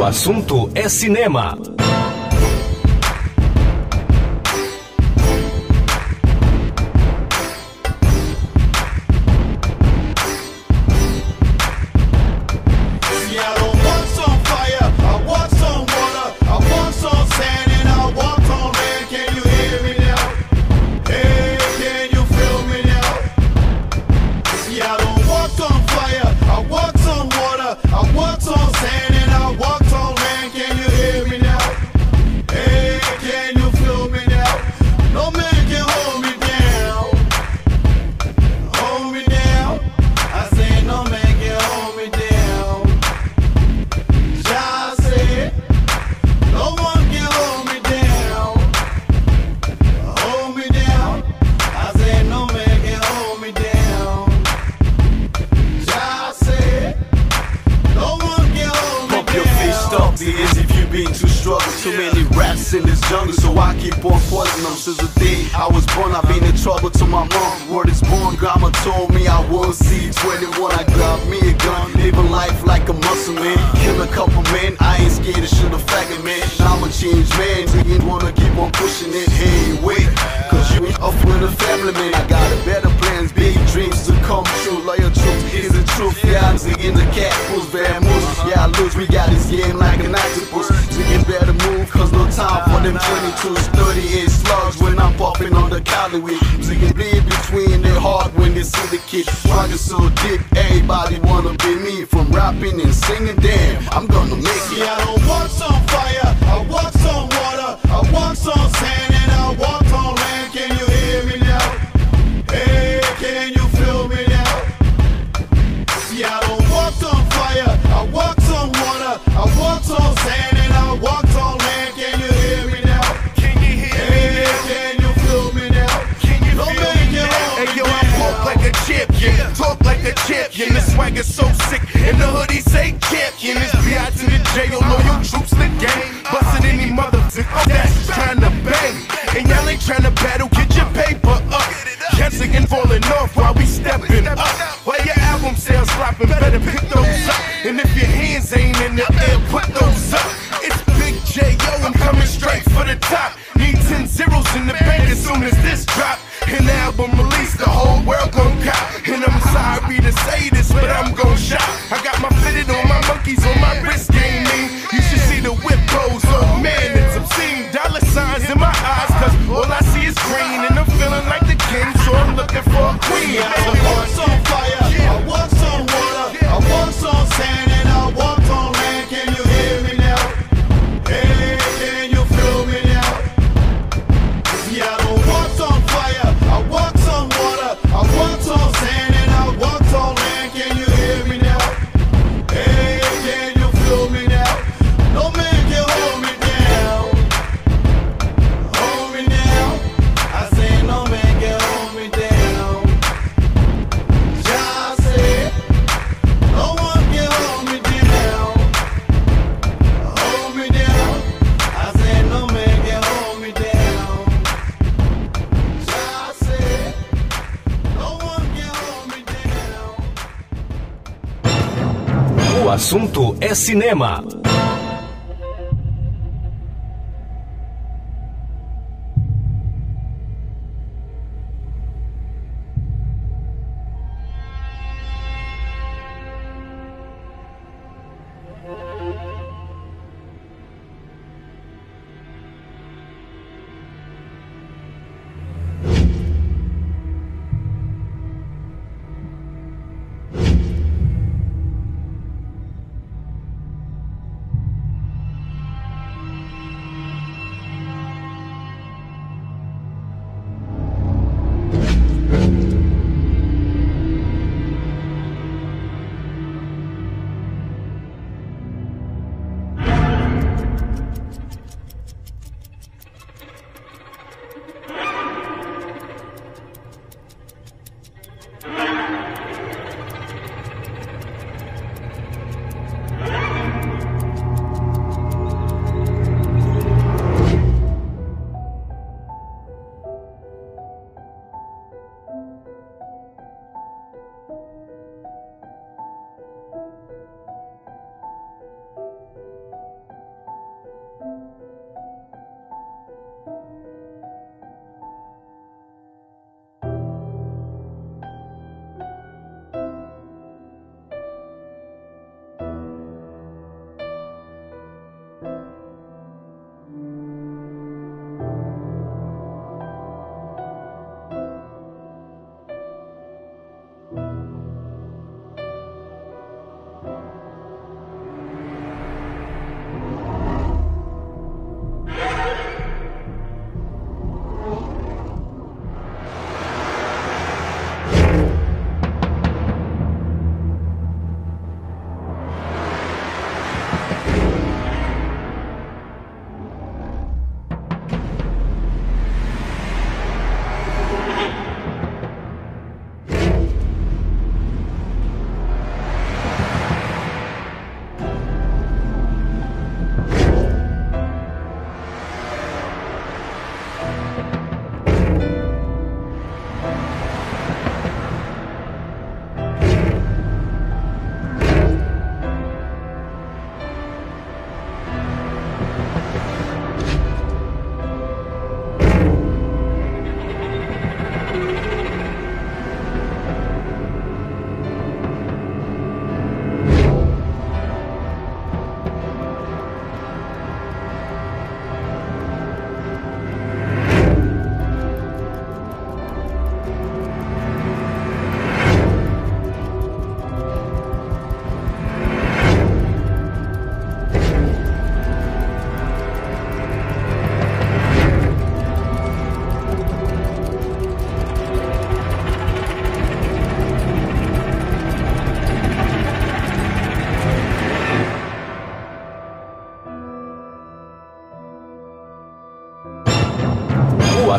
O assunto é cinema. hands up. And if your hands ain't in the air, put assunto é cinema.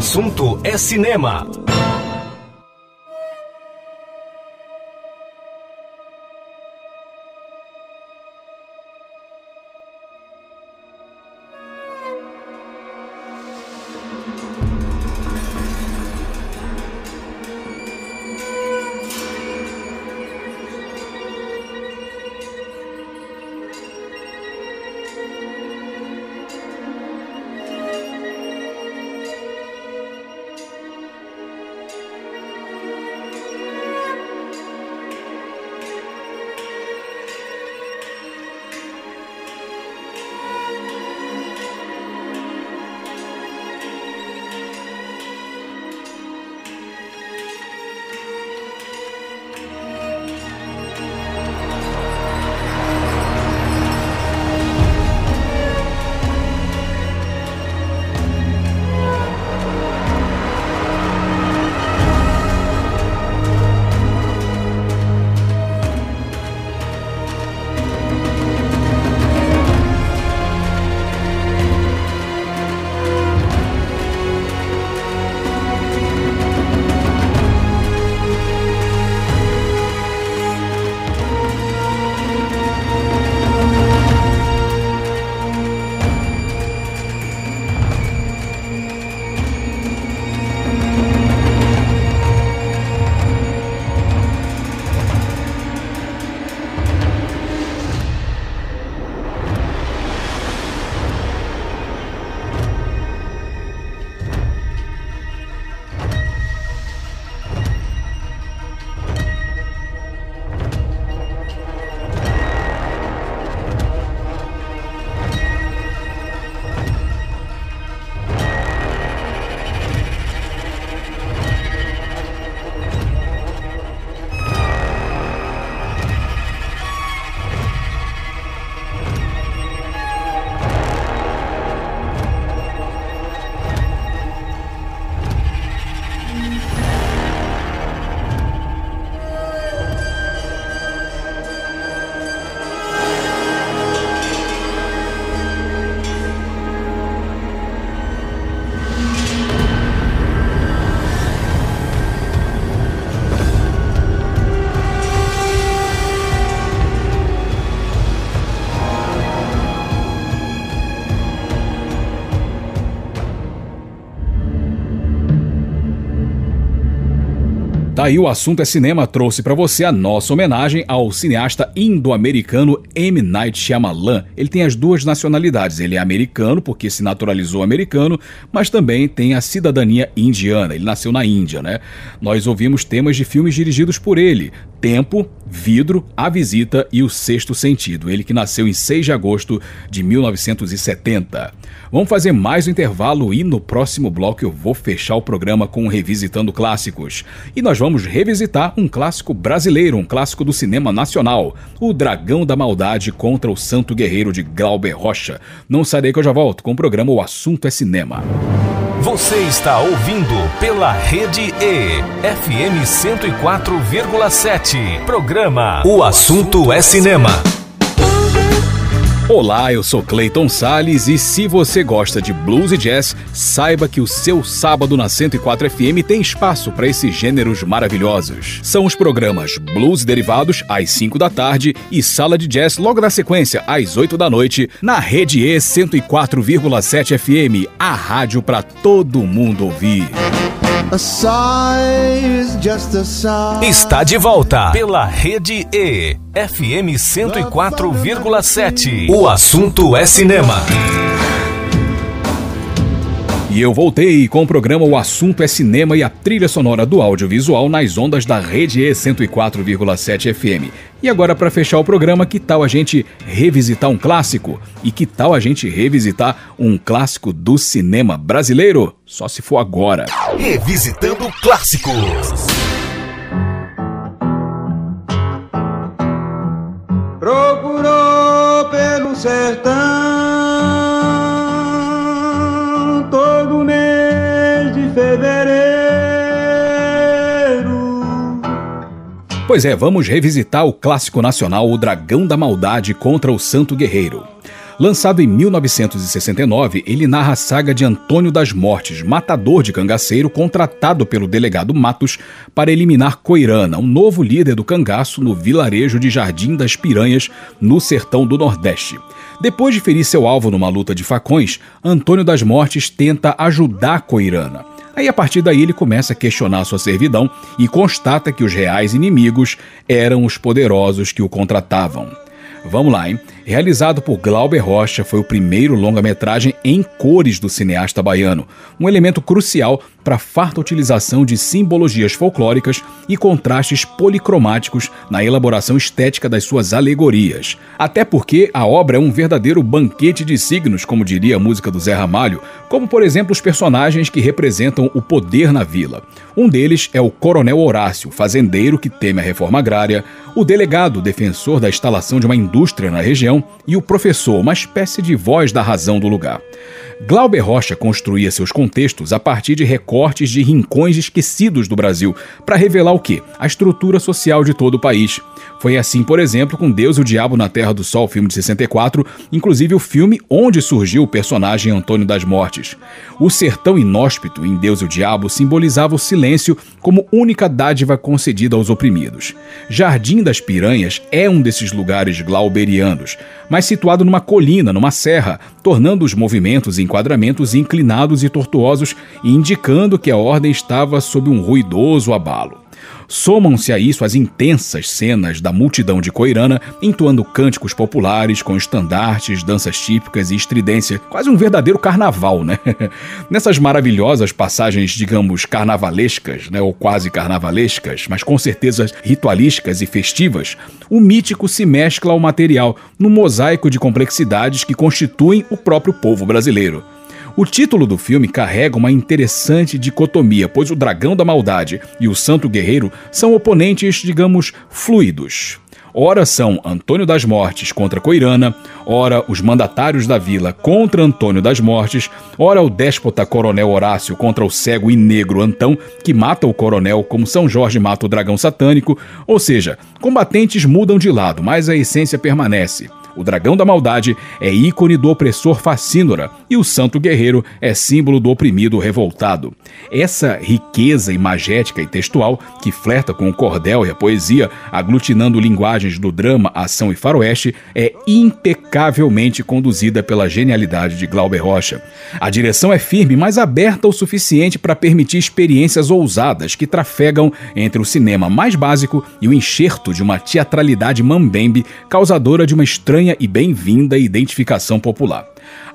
Assunto é cinema. Daí o assunto é cinema trouxe para você a nossa homenagem ao cineasta indo-americano M. Night Shyamalan. Ele tem as duas nacionalidades, ele é americano porque se naturalizou americano, mas também tem a cidadania indiana. Ele nasceu na Índia, né? Nós ouvimos temas de filmes dirigidos por ele: Tempo, Vidro, A Visita e O Sexto Sentido. Ele que nasceu em 6 de agosto de 1970. Vamos fazer mais um intervalo e no próximo bloco eu vou fechar o programa com Revisitando Clássicos. E nós vamos revisitar um clássico brasileiro, um clássico do cinema nacional, O Dragão da Maldade contra o Santo Guerreiro de Glauber Rocha. Não sai que eu já volto com o programa O Assunto é Cinema. Você está ouvindo pela Rede E, FM 104,7. Programa O Assunto é Cinema. Olá, eu sou Clayton Sales e se você gosta de blues e jazz, saiba que o seu sábado na 104 FM tem espaço para esses gêneros maravilhosos. São os programas Blues Derivados às 5 da tarde e Sala de Jazz logo na sequência às 8 da noite na Rede E 104,7 FM, a rádio para todo mundo ouvir. Está de volta pela Rede E, FM 104,7. O assunto é cinema. E eu voltei com o programa O Assunto é Cinema e a trilha sonora do audiovisual nas ondas da Rede E 104,7 FM. E agora, para fechar o programa, que tal a gente revisitar um clássico? E que tal a gente revisitar um clássico do cinema brasileiro? Só se for agora. Revisitando clássicos. Procurou pelo sertão Pois é, vamos revisitar o clássico nacional O Dragão da Maldade contra o Santo Guerreiro. Lançado em 1969, ele narra a saga de Antônio das Mortes, matador de cangaceiro contratado pelo delegado Matos para eliminar Coirana, um novo líder do cangaço no vilarejo de Jardim das Piranhas, no sertão do Nordeste. Depois de ferir seu alvo numa luta de facões, Antônio das Mortes tenta ajudar Coirana. Aí a partir daí ele começa a questionar sua servidão e constata que os reais inimigos eram os poderosos que o contratavam. Vamos lá, hein? Realizado por Glauber Rocha, foi o primeiro longa-metragem em cores do cineasta baiano, um elemento crucial para a farta utilização de simbologias folclóricas e contrastes policromáticos na elaboração estética das suas alegorias. Até porque a obra é um verdadeiro banquete de signos, como diria a música do Zé Ramalho, como por exemplo os personagens que representam o poder na vila. Um deles é o Coronel Horácio, fazendeiro que teme a reforma agrária, o delegado, defensor da instalação de uma indústria na região, e o professor, uma espécie de voz da razão do lugar. Glauber Rocha construía seus contextos a partir de recortes de rincões esquecidos do Brasil, para revelar o quê? A estrutura social de todo o país. Foi assim, por exemplo, com Deus e o Diabo na Terra do Sol, filme de 64, inclusive o filme onde surgiu o personagem Antônio das Mortes. O sertão inóspito em Deus e o Diabo simbolizava o silêncio como única dádiva concedida aos oprimidos. Jardim das Piranhas é um desses lugares glauberianos, mas situado numa colina, numa serra, tornando os movimentos e enquadramentos inclinados e tortuosos indicando que a ordem estava sob um ruidoso abalo. Somam-se a isso as intensas cenas da multidão de Coirana entoando cânticos populares com estandartes, danças típicas e estridência, quase um verdadeiro carnaval, né? Nessas maravilhosas passagens, digamos, carnavalescas, né, ou quase carnavalescas, mas com certeza ritualísticas e festivas, o mítico se mescla ao material, no mosaico de complexidades que constituem o próprio povo brasileiro. O título do filme carrega uma interessante dicotomia, pois o dragão da maldade e o santo guerreiro são oponentes, digamos, fluidos. Ora são Antônio das Mortes contra Coirana, ora os mandatários da vila contra Antônio das Mortes, ora o déspota coronel Horácio contra o cego e negro Antão, que mata o coronel como São Jorge mata o dragão satânico, ou seja, combatentes mudam de lado, mas a essência permanece. O dragão da maldade é ícone do opressor Facínora e o santo guerreiro é símbolo do oprimido revoltado. Essa riqueza imagética e textual, que flerta com o cordel e a poesia, aglutinando linguagens do drama, ação e faroeste, é impecavelmente conduzida pela genialidade de Glauber Rocha. A direção é firme, mas aberta o suficiente para permitir experiências ousadas que trafegam entre o cinema mais básico e o enxerto de uma teatralidade mambembe causadora de uma estranha e bem-vinda identificação popular.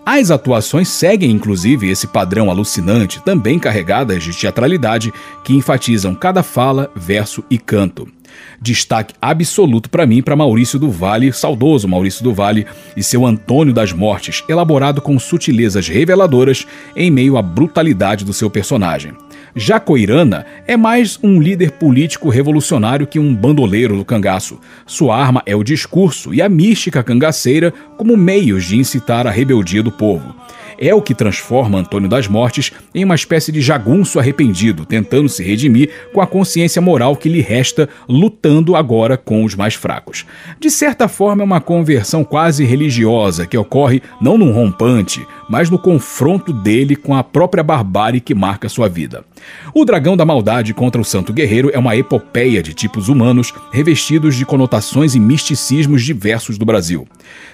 As atuações seguem inclusive esse padrão alucinante, também carregadas de teatralidade, que enfatizam cada fala, verso e canto. Destaque absoluto para mim para Maurício do Vale, saudoso Maurício do Vale, e seu Antônio das Mortes, elaborado com sutilezas reveladoras em meio à brutalidade do seu personagem. Já Coirana é mais um líder político revolucionário que um bandoleiro do cangaço. Sua arma é o discurso e a mística cangaceira como meios de incitar a rebeldia do povo. É o que transforma Antônio das Mortes em uma espécie de jagunço arrependido, tentando se redimir com a consciência moral que lhe resta, lutando agora com os mais fracos. De certa forma, é uma conversão quase religiosa que ocorre não num rompante, mas no confronto dele com a própria barbárie que marca sua vida. O Dragão da Maldade contra o Santo Guerreiro é uma epopeia de tipos humanos revestidos de conotações e misticismos diversos do Brasil.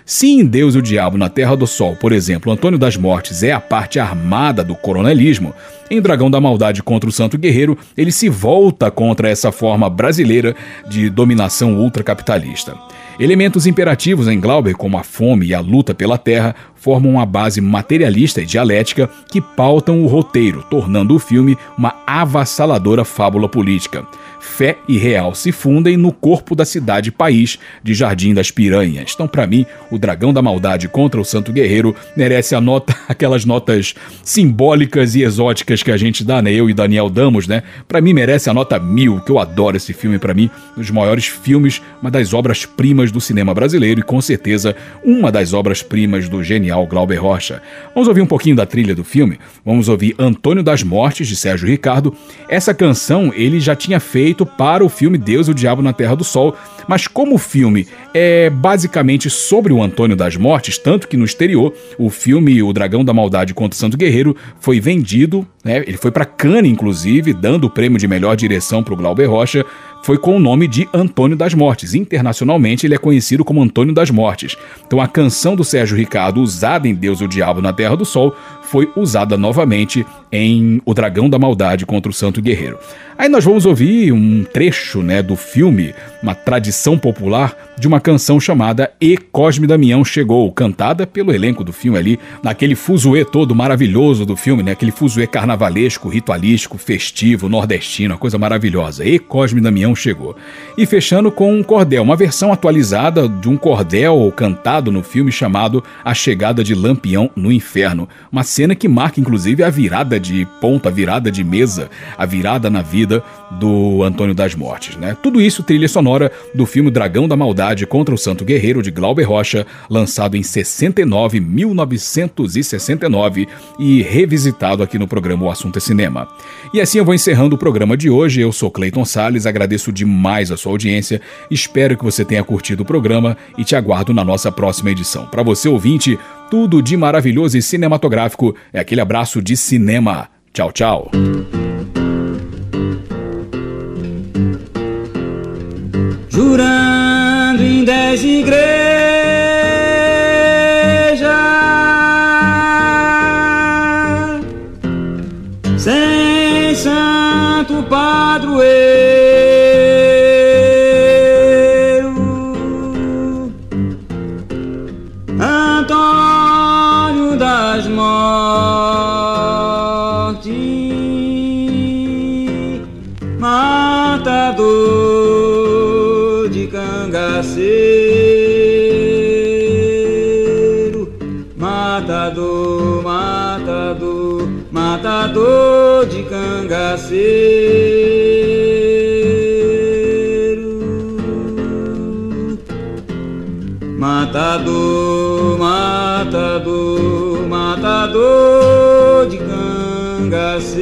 Se em Deus e o Diabo na Terra do Sol, por exemplo, Antônio das Mortes é a parte armada do coronelismo, em Dragão da Maldade contra o Santo Guerreiro, ele se volta contra essa forma brasileira de dominação ultracapitalista. Elementos imperativos em Glauber, como a fome e a luta pela terra, formam uma base materialista e dialética que pautam o roteiro, tornando o filme uma avassaladora fábula política. Fé e real se fundem no corpo da cidade-país de Jardim das Piranhas. Então, para mim, o Dragão da Maldade contra o Santo Guerreiro merece a nota, aquelas notas simbólicas e exóticas que a gente dá, né? Eu e Daniel damos, né? Para mim merece a nota mil, que eu adoro esse filme, para mim, um dos maiores filmes, uma das obras-primas do cinema brasileiro e com certeza uma das obras-primas do genial Glauber Rocha. Vamos ouvir um pouquinho da trilha do filme? Vamos ouvir Antônio das Mortes, de Sérgio Ricardo. Essa canção ele já tinha feito para o filme Deus e o Diabo na Terra do Sol, mas como o filme é basicamente sobre o Antônio das Mortes, tanto que no exterior o filme O Dragão da Maldade contra o Santo Guerreiro foi vendido, né? ele foi para Cannes, inclusive, dando o prêmio de melhor direção para o Glauber Rocha, foi com o nome de Antônio das Mortes. Internacionalmente, ele é conhecido como Antônio das Mortes. Então, a canção do Sérgio Ricardo, usada em Deus e o Diabo na Terra do Sol, foi usada novamente em O Dragão da Maldade contra o Santo Guerreiro. Aí nós vamos ouvir um trecho né, do filme, uma tradição popular, de uma canção chamada E Cosme Damião Chegou, cantada pelo elenco do filme ali, naquele fuzuê todo maravilhoso do filme, né? Aquele fuzuê carnavalesco, ritualístico, festivo, nordestino, uma coisa maravilhosa. E Cosme Damião Chegou. E fechando com um cordel, uma versão atualizada de um cordel cantado no filme chamado A Chegada de Lampião no Inferno. Uma cena que marca inclusive a virada de ponta, a virada de mesa, a virada na vida do Antônio das Mortes, né? Tudo isso trilha sonora do filme Dragão da Maldade contra o Santo Guerreiro de Glauber Rocha, lançado em 69, 1969 e revisitado aqui no programa O Assunto é Cinema. E assim eu vou encerrando o programa de hoje. Eu sou Cleiton Sales, agradeço demais a sua audiência, espero que você tenha curtido o programa e te aguardo na nossa próxima edição. Para você ouvinte, tudo de maravilhoso e cinematográfico é aquele abraço de cinema. Tchau, tchau. jurando matador, de cangaceiro, matador, matador, matador de cangaceiro,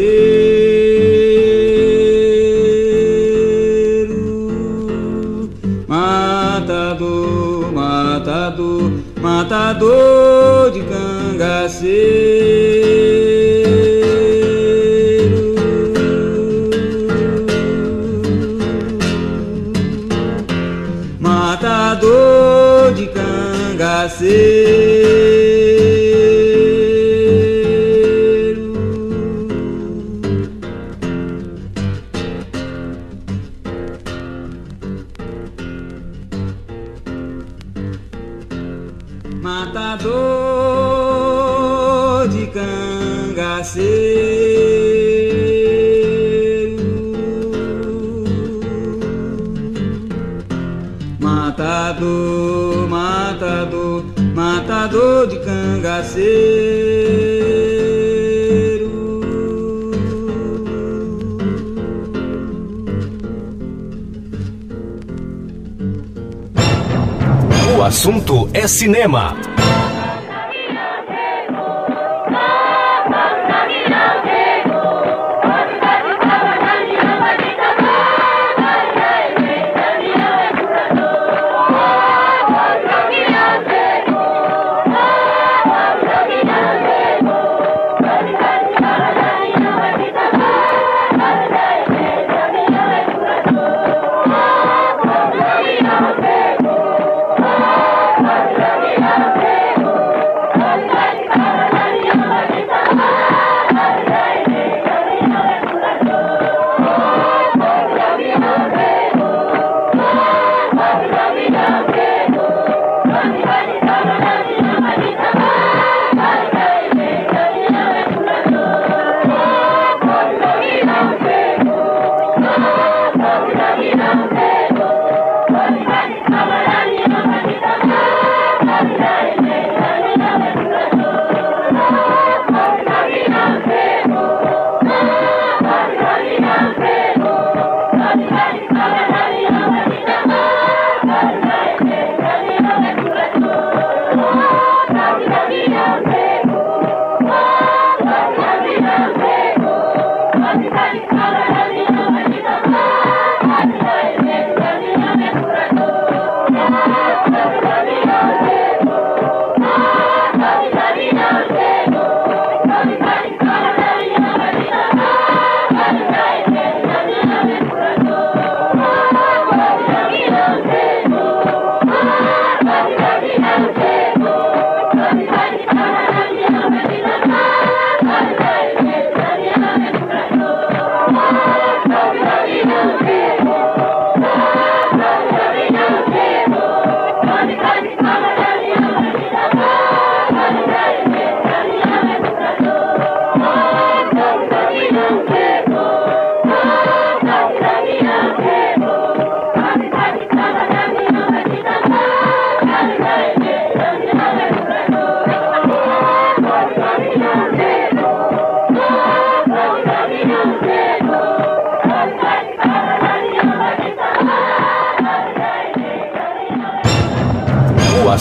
matador, matador, matador cangaceiro. Assunto é cinema.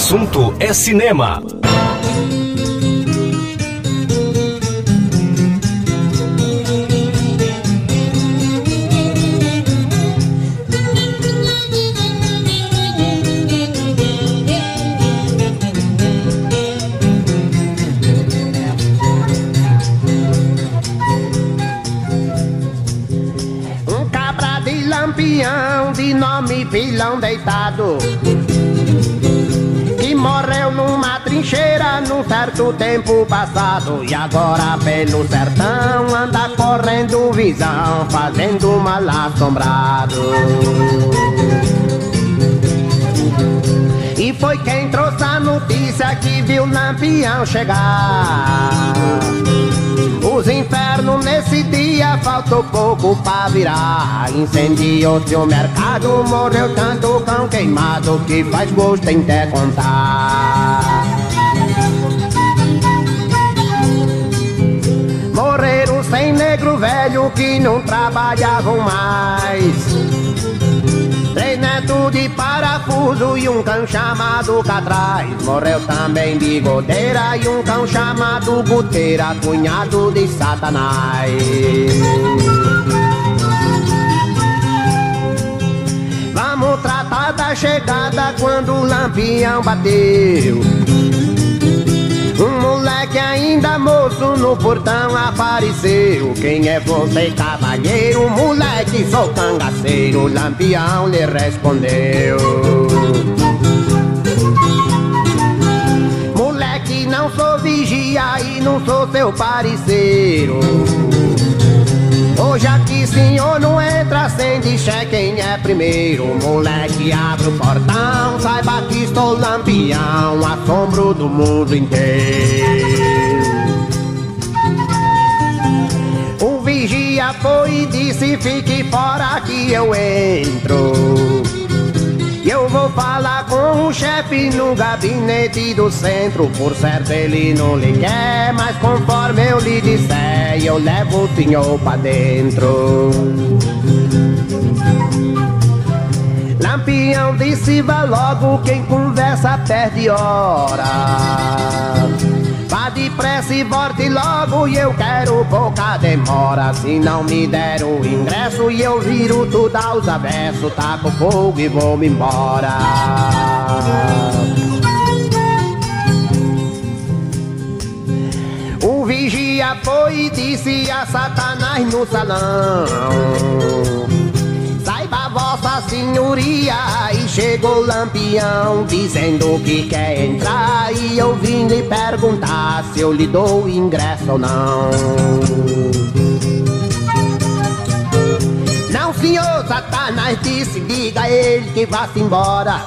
Assunto é cinema. Um cabra de lampião de nome pilão deitado certo tempo passado E agora pelo sertão anda correndo visão Fazendo mal assombrado E foi quem trouxe a notícia que viu Lampião chegar os infernos nesse dia faltou pouco pra virar. Incendiou-se o mercado, morreu tanto cão queimado que faz gosto em até contar. Velho que não trabalhavam mais. Três netos de parafuso e um cão chamado Catraz. Morreu também bigodeira e um cão chamado Guteira, cunhado de Satanás. Vamos tratar da chegada quando o lampião bateu. Ainda moço no portão apareceu. Quem é você, cavalheiro? Moleque, sou cangaceiro. Lampião lhe respondeu. Moleque, não sou vigia e não sou seu parceiro. Hoje aqui senhor não entra sem dizer quem é primeiro Moleque abre o portão, saiba que estou lampião Assombro do mundo inteiro e disse fique fora que eu entro e eu vou falar com o chefe no gabinete do centro. Por certo, ele não lhe quer, mas conforme eu lhe disser, eu levo o senhor pra dentro. Lampião disse, vá logo, quem conversa perde hora. Vá depressa e volte logo e eu quero pouca demora. Se não me der o ingresso e eu viro tudo aos avessos Taco fogo e vou-me embora. O vigia foi e disse a Satanás no salão senhoria. E chegou lampião Dizendo que quer entrar E eu vim lhe perguntar Se eu lhe dou ingresso ou não. Não senhor, Satanás disse Diga a ele que vá-se embora.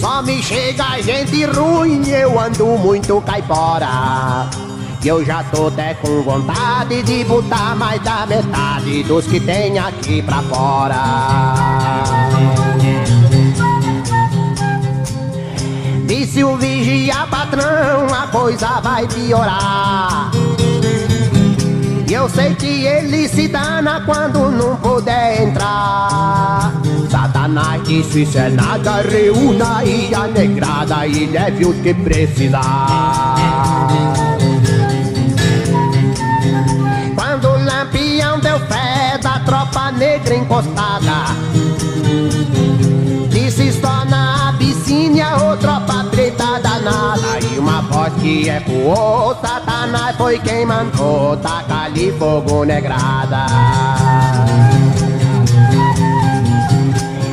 Só me chega gente ruim, eu ando muito caipora. E eu já tô até com vontade de botar mais da metade dos que tem aqui pra fora. Disse o vigia patrão, a coisa vai piorar. E eu sei que ele se dana quando não puder entrar. Satanás disse isso é nada, reúna aí a negrada e leve o que precisar. Encostada, disse só na Abissínia ou tropa preta danada. E uma voz que ecoou, Satanás foi quem mandou tacar-lhe fogo negrada.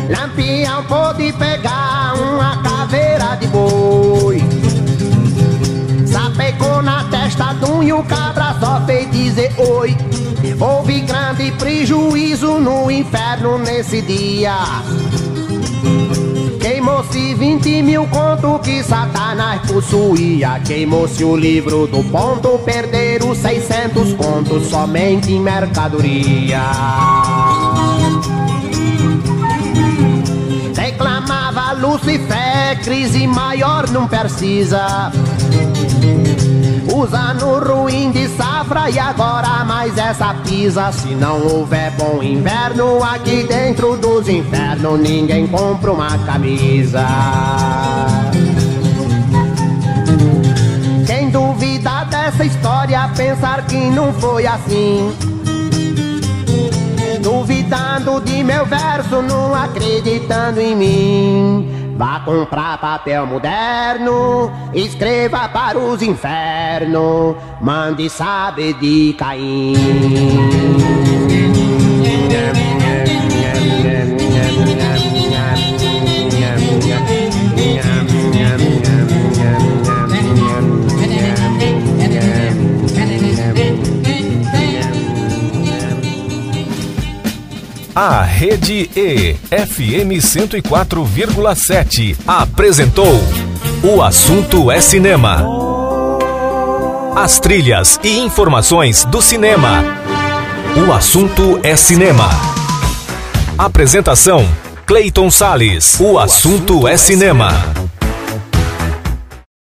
Lampião pôde pegar uma caveira de boi e o cabra só fez dizer oi. Houve grande prejuízo no inferno nesse dia. Queimou-se 20 mil conto que Satanás possuía. Queimou-se o livro do ponto, perderam 600 contos somente em mercadoria. Reclamava Lucifer, crise maior não precisa. Os anos ruim de safra e agora mais essa pisa. Se não houver bom inverno aqui dentro dos infernos, ninguém compra uma camisa. Quem duvida dessa história, pensar que não foi assim. Duvidando de meu verso, não acreditando em mim. Vá comprar papel moderno, escreva para os infernos, mande saber de Caim. A Rede E, FM 104,7, apresentou O Assunto é Cinema. As trilhas e informações do cinema. O Assunto é Cinema. Apresentação: Clayton Sales. O Assunto é Cinema.